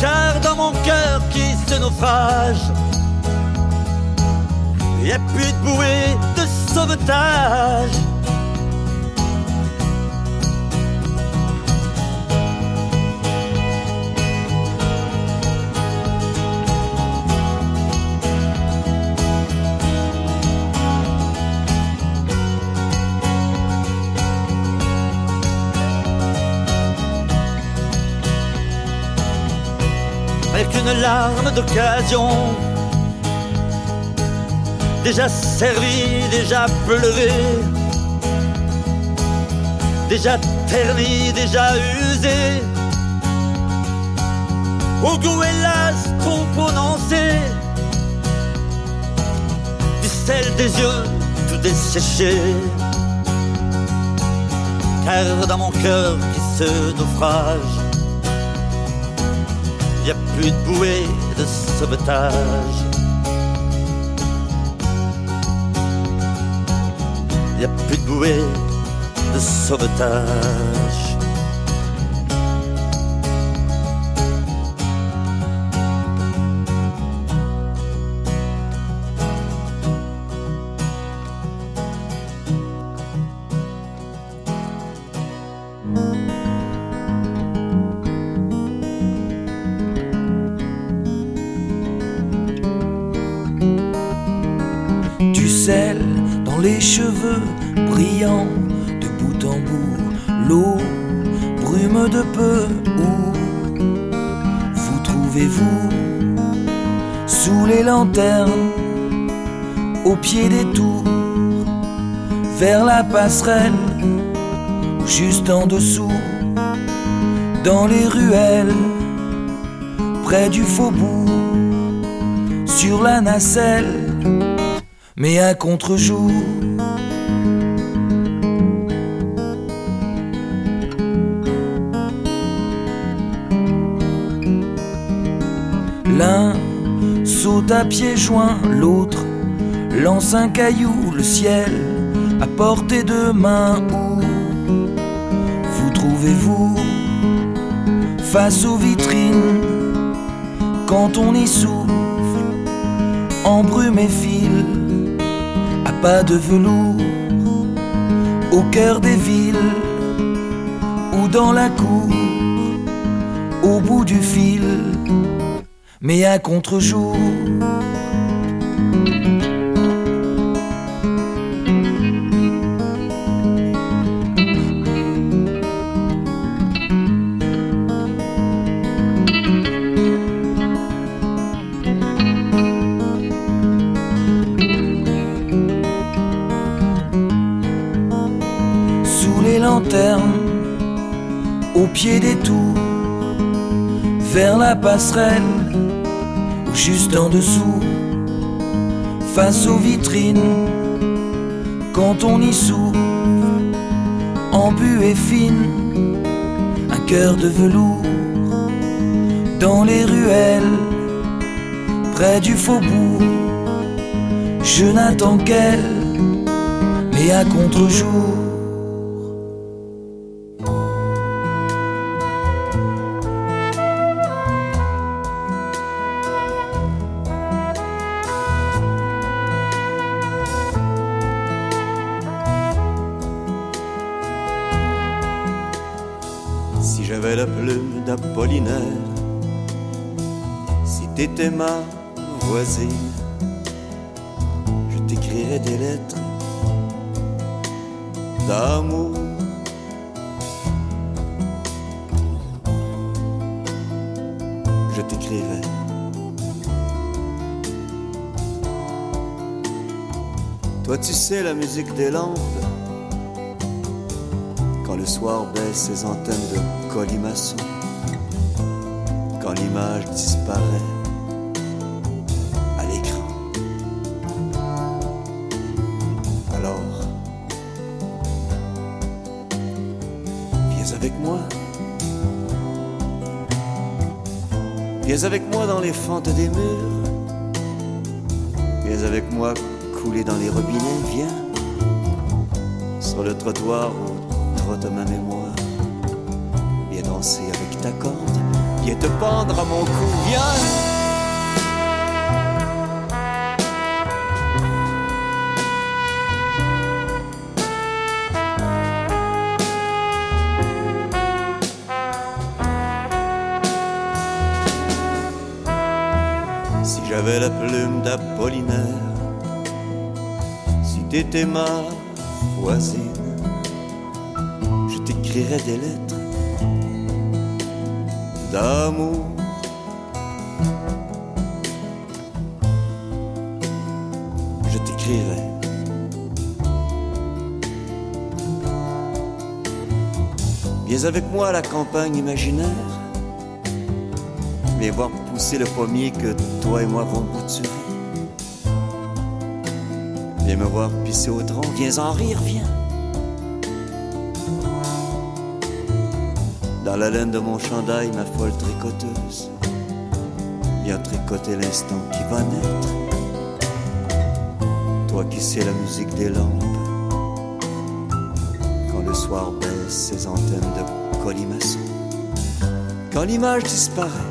Car dans mon cœur qui se naufrage, y a plus de bouée de sauvetage. Avec une larme d'occasion. Déjà servi, déjà pleuré, déjà terni, déjà usé, au goût hélas trop prononcé, du sel des yeux tout desséché, car dans mon cœur qui se naufrage, plus de bouée de sauvetage. y a plus de bouée de sauvetage. Des tours, vers la passerelle, juste en dessous, dans les ruelles, près du faubourg, sur la nacelle mais à contre-jour. L'un saute à pieds joints, l'autre lance un caillou, le ciel à portée de main. Où vous trouvez-vous face aux vitrines? Quand on y souffle, embrume et file à pas de velours, au cœur des villes ou dans la cour, au bout du fil, mais à contre-jour. Passerelle, ou juste en dessous, face aux vitrines, quand on y souffle, en buée fine, un cœur de velours, dans les ruelles, près du faubourg, je n'attends qu'elle, mais à contre-jour. T'étais ma voisine, je t'écrirais des lettres d'amour. Je t'écrirais. Toi tu sais la musique des lampes, Quand le soir baisse ses antennes de colimaçon, quand l'image disparaît Viens avec moi dans les fentes des murs. Viens avec moi couler dans les robinets. Viens sur le trottoir où trotte ma mémoire. Viens danser avec ta corde. Viens te pendre à mon cou. Viens. La plume d'Apollinaire, si t'étais ma voisine, je t'écrirais des lettres d'amour. Je t'écrirais. Viens avec moi à la campagne imaginaire. Viens voir pousser le pommier que toi et moi vont bouturer. Viens me voir pisser au tronc, viens en rire, viens. Dans la laine de mon chandail, ma folle tricoteuse. Viens tricoter l'instant qui va naître. Toi qui sais la musique des lampes. Quand le soir baisse ses antennes de colimaçon. Quand l'image disparaît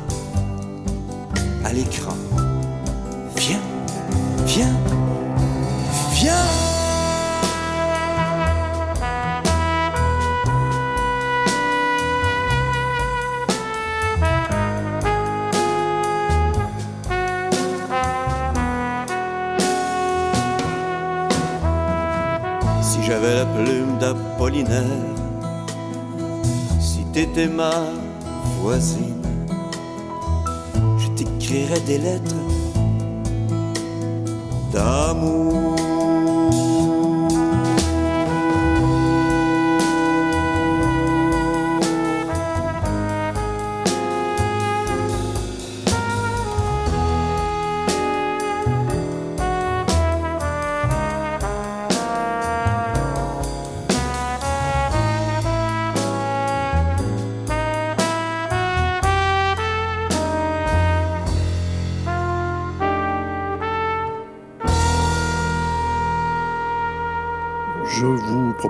à l'écran. Viens, viens, viens. Si j'avais la plume d'Apollinaire, si t'étais ma voisine, je t'écrirais des lettres d'amour.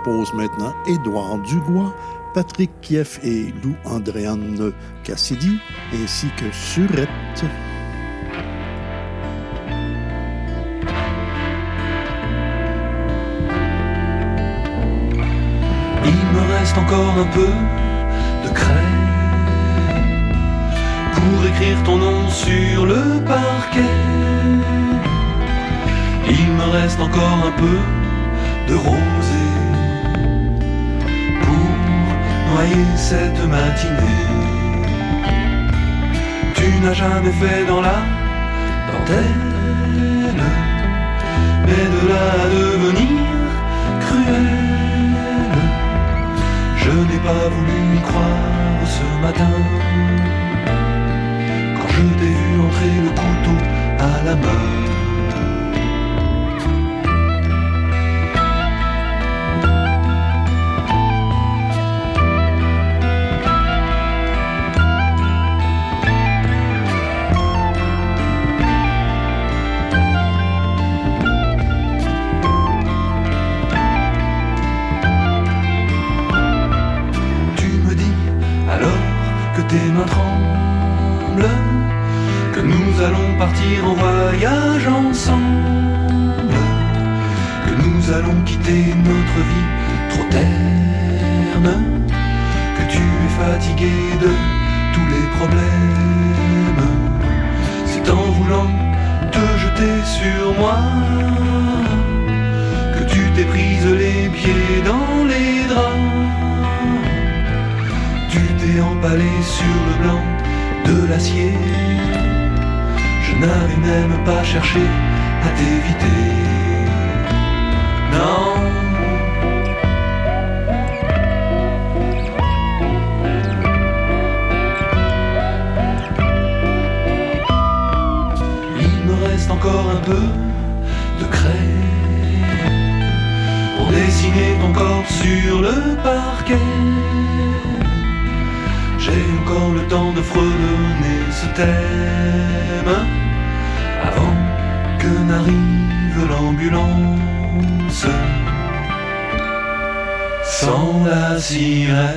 Propose maintenant Édouard Dugois, Patrick Kieff et Lou Andréane Cassidy, ainsi que Surette. Il me reste encore un peu de craie pour écrire ton nom sur le parquet. Il me reste encore un peu de rosée cette matinée. Tu n'as jamais fait dans la dentelle, mais de là à devenir cruel. Je n'ai pas voulu y croire ce matin quand je t'ai vu entrer le couteau à la main. Quitter notre vie trop terne, que tu es fatigué de tous les problèmes. C'est en voulant te jeter sur moi que tu t'es prise les pieds dans les draps. Tu t'es empalé sur le blanc de l'acier. Je n'avais même pas cherché à t'éviter. et ton corps sur le parquet. J'ai encore le temps de fredonner ce thème avant que n'arrive l'ambulance sans la sirène.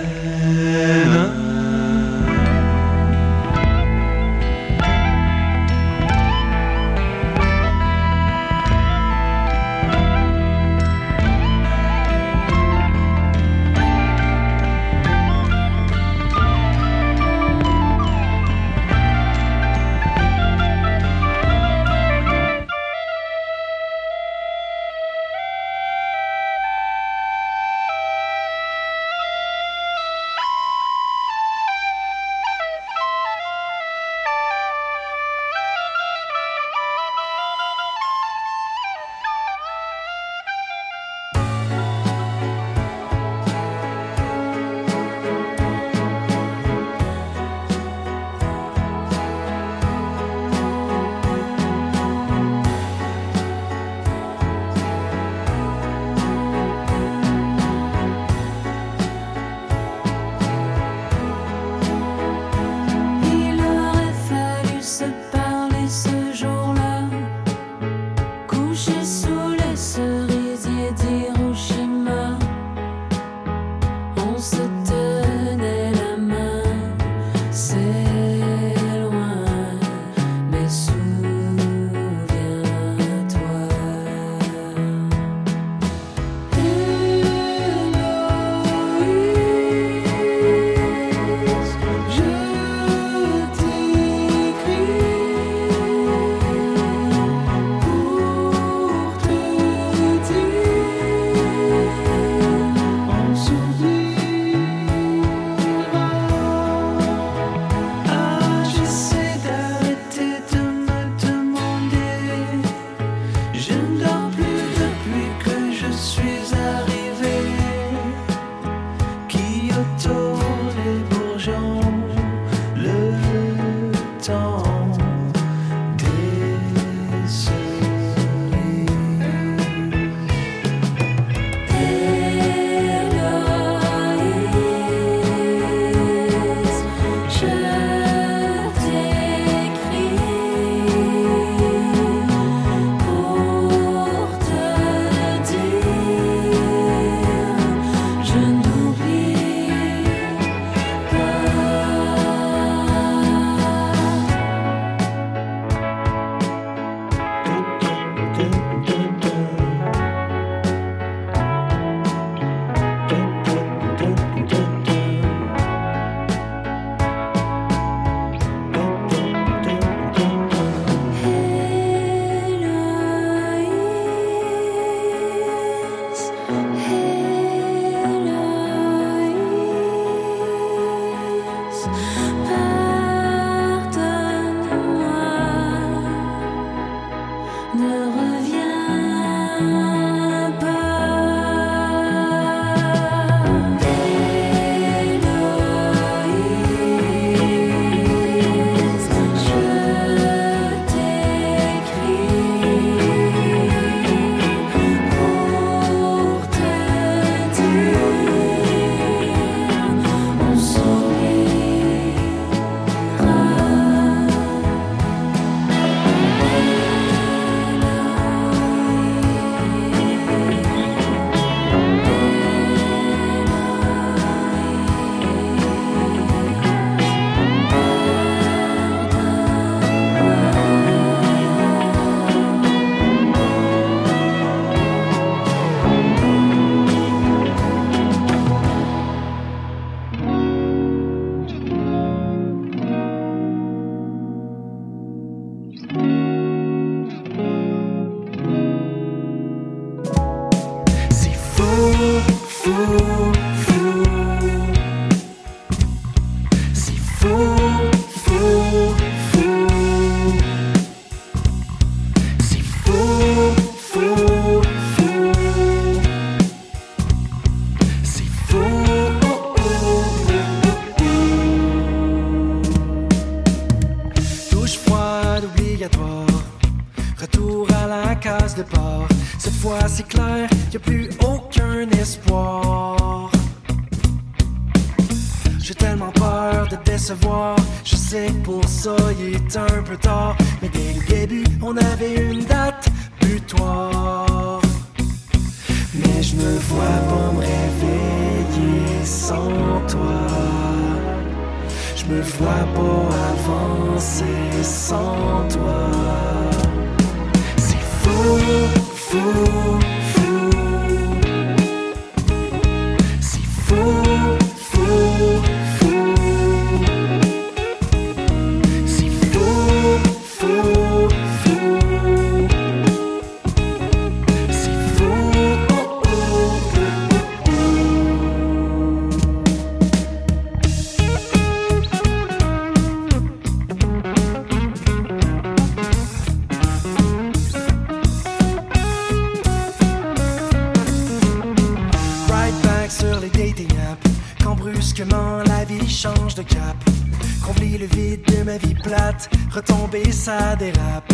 Ça dérape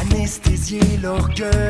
Anesthésier l'orgueil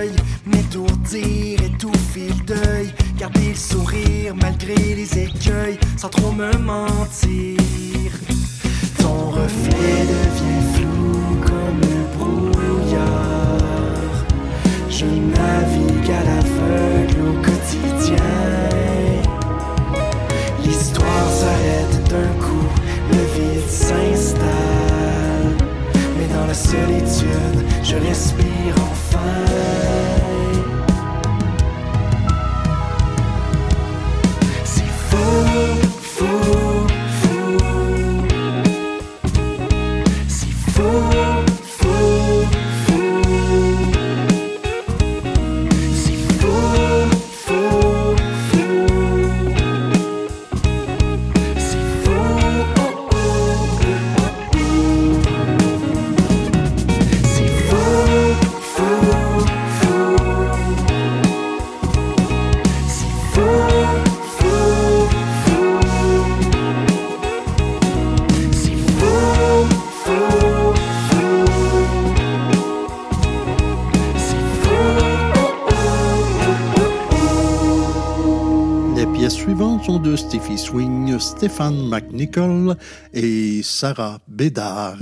Stéphane McNichol et Sarah Bédard.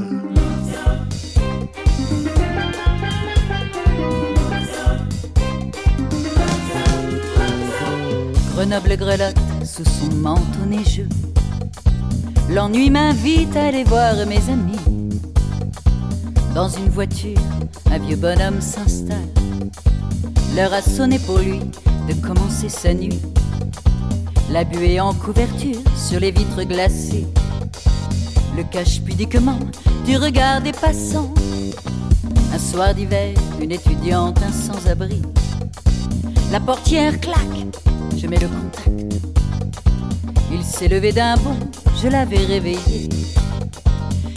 Grenoble grelotte sous son manteau neigeux. L'ennui m'invite à aller voir mes amis. Dans une voiture, un vieux bonhomme s'installe. L'heure a sonné pour lui de commencer sa nuit. La buée en couverture sur les vitres glacées. Le cache pudiquement du regard des passants. Un soir d'hiver, une étudiante, un sans-abri. La portière claque, je mets le contact. Il s'est levé d'un bond, je l'avais réveillé.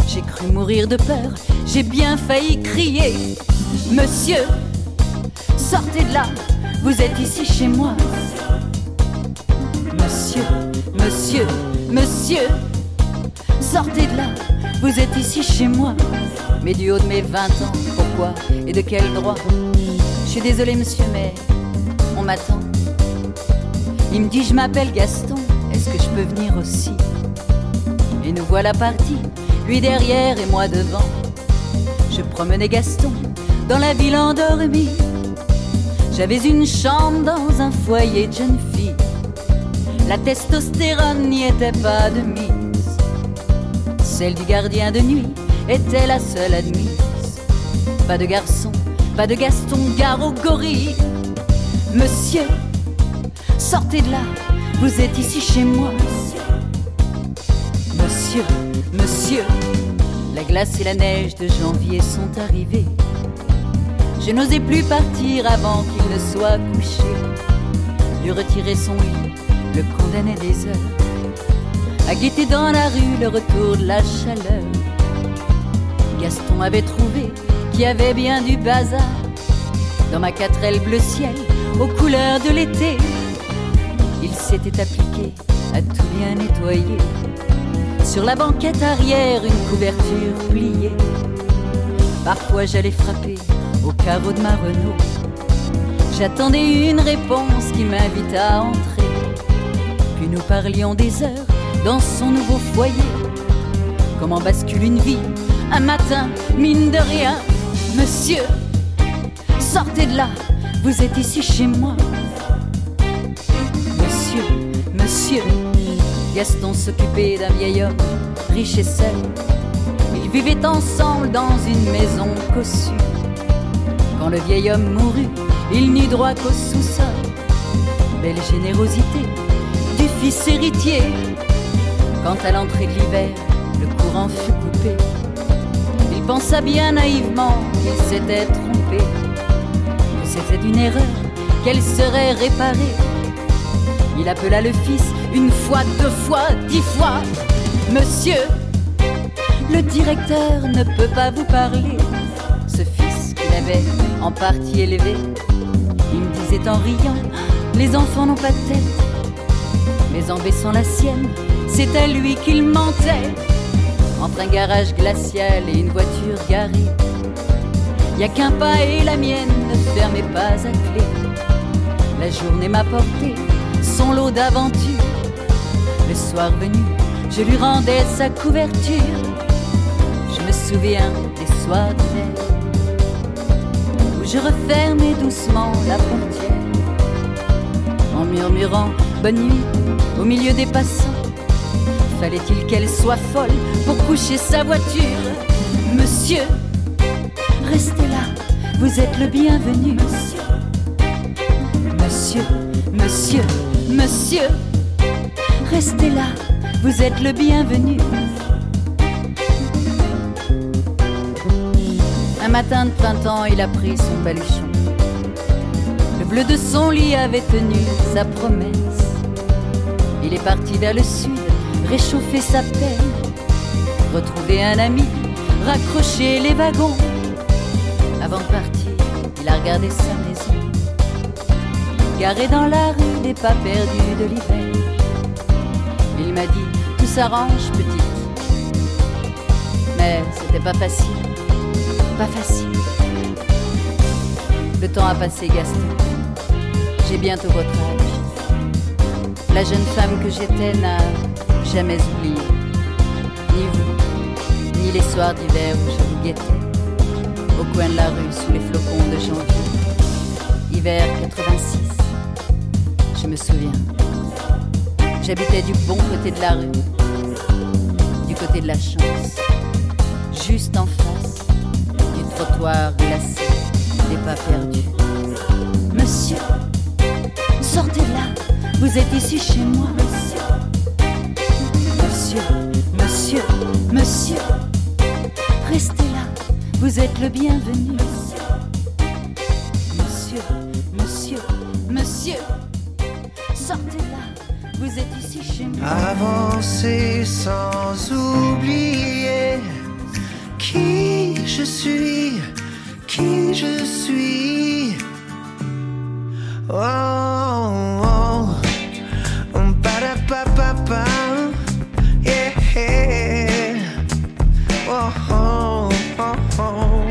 J'ai cru mourir de peur, j'ai bien failli crier. Monsieur, sortez de là, vous êtes ici chez moi. Monsieur, monsieur, sortez de là, vous êtes ici chez moi. Mais du haut de mes 20 ans, pourquoi et de quel droit? Je suis désolé, monsieur, mais on m'attend. Il me dit je m'appelle Gaston, est-ce que je peux venir aussi? Et nous voilà partis, lui derrière et moi devant. Je promenais Gaston dans la ville endormie. J'avais une chambre dans un foyer de jeunes filles. La testostérone n'y était pas de mise. Celle du gardien de nuit était la seule admise. Pas de garçon, pas de Gaston, gare gorille. Monsieur, sortez de là, vous êtes ici chez moi. Monsieur, monsieur, la glace et la neige de janvier sont arrivées. Je n'osais plus partir avant qu'il ne soit couché. Lui retirer son lit, condamnait des heures. À guetter dans la rue le retour de la chaleur. Gaston avait trouvé qu'il y avait bien du bazar dans ma quatrelle bleu ciel aux couleurs de l'été. Il s'était appliqué à tout bien nettoyer. Sur la banquette arrière, une couverture pliée. Parfois j'allais frapper au carreau de ma Renault. J'attendais une réponse qui m'invite à entrer. Nous parlions des heures dans son nouveau foyer. Comment bascule une vie un matin, mine de rien. Monsieur, sortez de là, vous êtes ici chez moi. Monsieur, monsieur, Gaston s'occupait d'un vieil homme, riche et seul. Ils vivaient ensemble dans une maison cossue. Quand le vieil homme mourut, il n'eut droit qu'au sous-sol. Belle générosité fils héritier. Quand à l'entrée de l'hiver, le courant fut coupé, il pensa bien naïvement qu'il s'était trompé, que c'était une erreur, qu'elle serait réparée. Il appela le fils une fois, deux fois, dix fois. Monsieur, le directeur ne peut pas vous parler. Ce fils qu'il avait en partie élevé, il me disait en riant, les enfants n'ont pas de tête. En baissant la sienne, c'est à lui qu'il mentait. Entre un garage glacial et une voiture garée, y a qu'un pas et la mienne ne fermait pas à clé. La journée m'a porté son lot d'aventures. Le soir venu, je lui rendais sa couverture. Je me souviens des soirs d'hiver où je refermais doucement la portière en murmurant bonne nuit au milieu des passants. Fallait-il qu'elle soit folle pour coucher sa voiture? Monsieur, restez là, vous êtes le bienvenu. Monsieur, monsieur, monsieur, restez là, vous êtes le bienvenu. Un matin de printemps, il a pris son baluchon. Le bleu de son lit avait tenu sa promesse. Il est parti vers le sud, réchauffer sa peine, retrouver un ami, raccrocher les wagons. Avant de partir, il a regardé sa maison, garée dans la rue des pas perdus de l'hiver. Il m'a dit, tout s'arrange, petite. Mais c'était pas facile, pas facile. Le temps a passé, Gaston. J'ai bientôt votre. La jeune femme que j'étais n'a jamais oublié. Ni vous, ni les soirs d'hiver où je vous guettais. Au coin de la rue, sous les flocons de janvier. Hiver 86. Je me souviens. J'habitais du bon côté de la rue, du côté de la chance, juste en face du trottoir glacé, des pas perdus. Monsieur, sortez de là, vous êtes ici chez moi, monsieur. Monsieur, monsieur, monsieur, restez là, vous êtes le bienvenu. Monsieur, monsieur, monsieur, sortez de là, vous êtes ici chez moi. Avancer sans oublier qui je suis, qui je suis. Oh, oh. Ba-da-ba-ba-ba. Yeah. Oh, oh, oh, oh.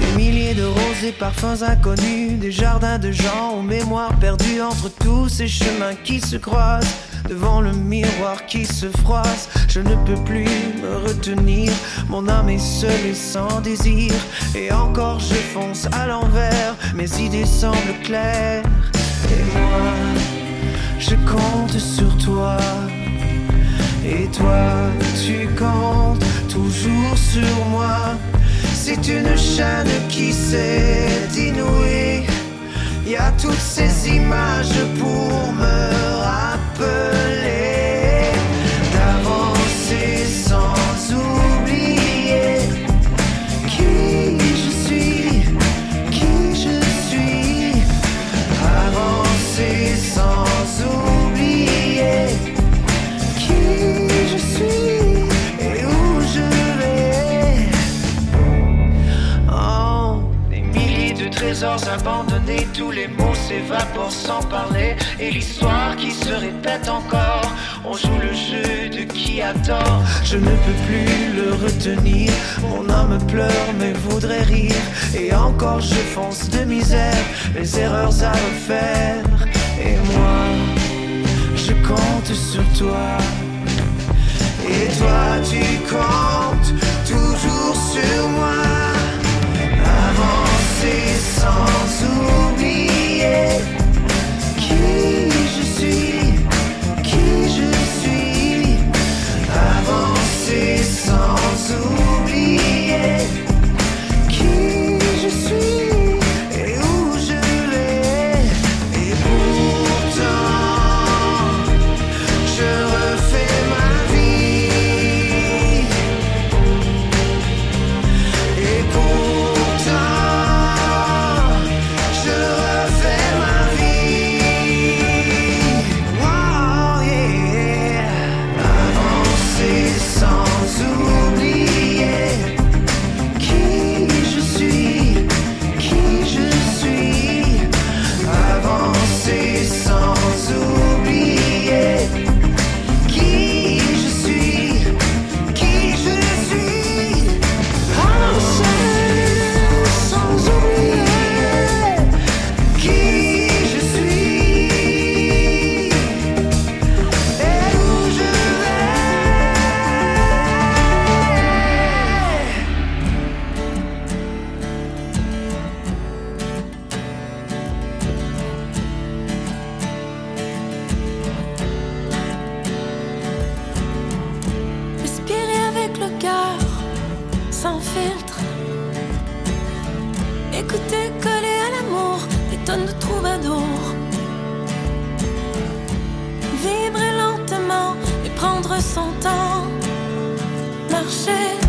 Des milliers de roses et parfums inconnus, des jardins de gens aux mémoires perdues entre tous ces chemins qui se croisent. Devant le miroir qui se froisse, je ne peux plus me retenir. Mon âme est seule et sans désir. Et encore je fonce à l'envers, mes idées semblent claires. Et moi, je compte sur toi. Et toi, tu comptes toujours sur moi. C'est une chaîne qui s'est inouïe. Y a toutes ces images pour me rappeler trésors tous les mots s'évaporent sans parler, et l'histoire qui se répète encore, on joue le jeu de qui a tort. Je ne peux plus le retenir, mon âme pleure mais voudrait rire, et encore je fonce de misère, les erreurs à refaire, et moi, je compte sur toi. Et toi tu comptes toujours sur moi sans oublier qui je suis. longtemps marcher.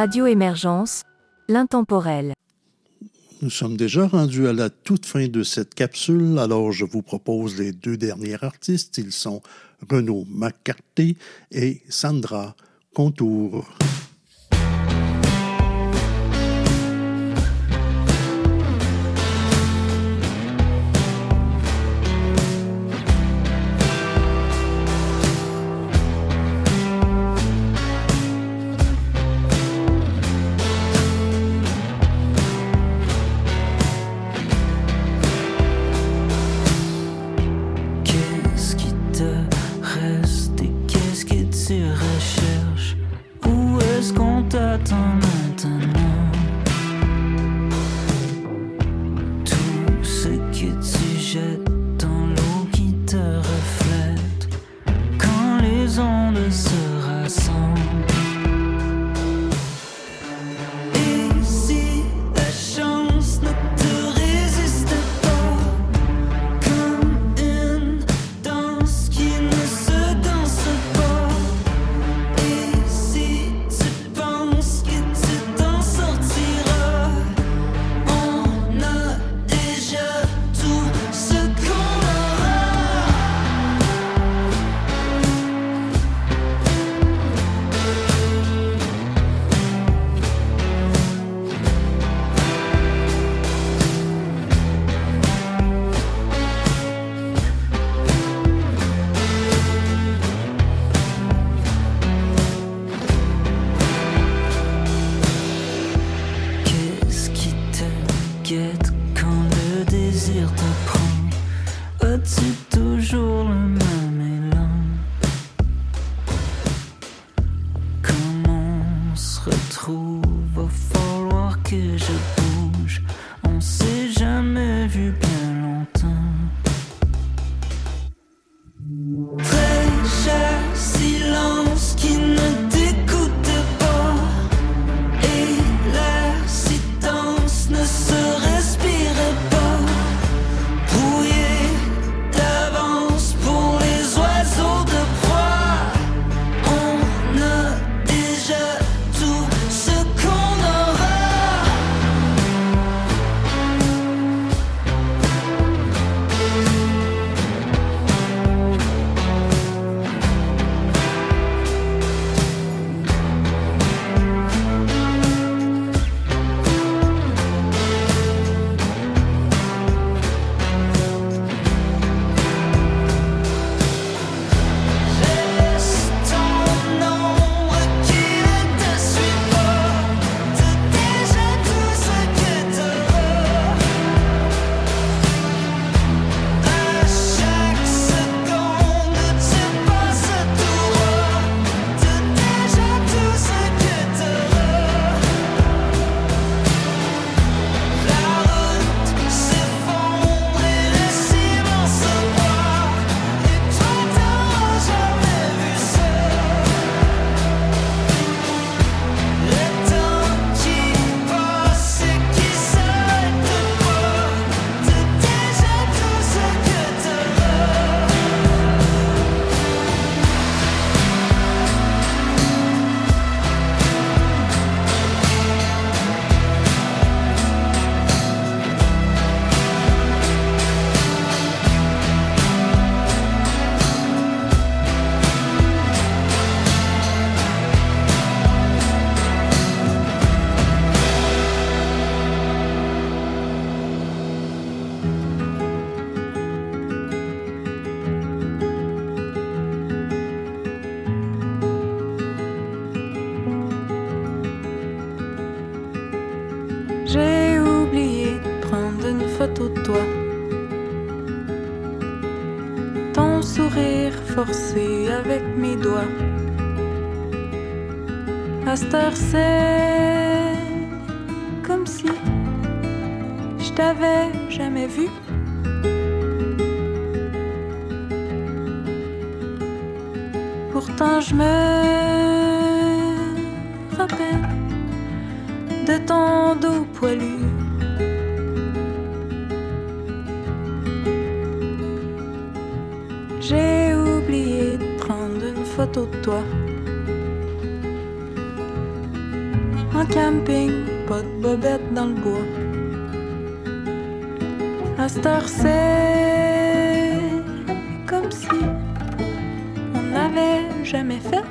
Radio Émergence, l'intemporel. Nous sommes déjà rendus à la toute fin de cette capsule, alors je vous propose les deux derniers artistes. Ils sont Renaud McCarthy et Sandra Contour. recherche. Où est-ce qu'on t'attend? avec mes doigts. À c'est comme si je t'avais jamais vu. Pourtant, je me rappelle de ton dos poilu. de toi. En camping, pas de bobette dans le bois. À cette c'est comme si on n'avait jamais fait.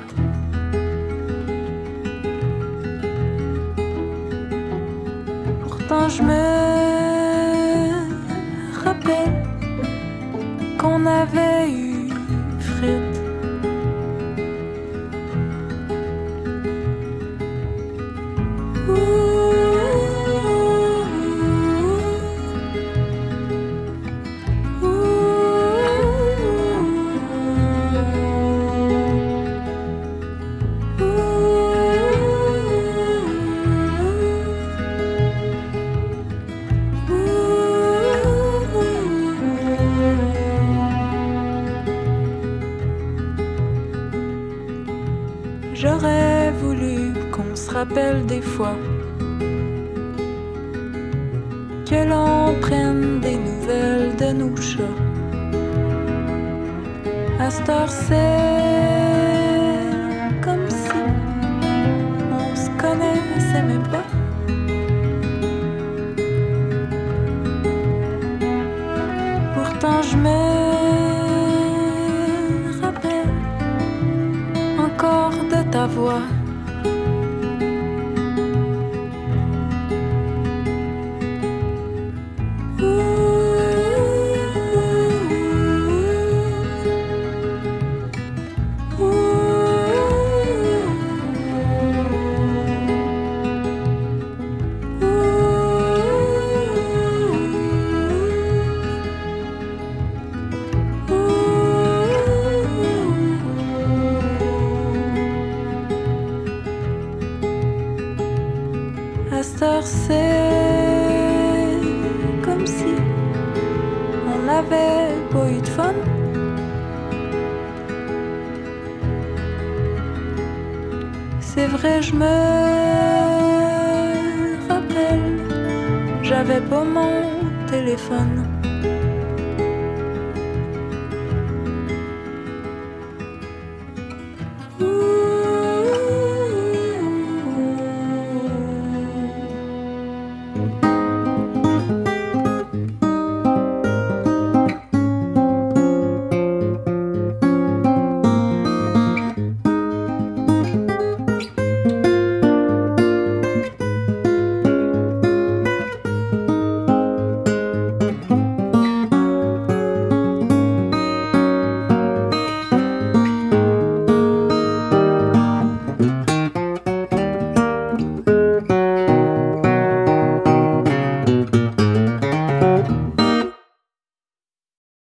Pourtant, je me rappelle qu'on avait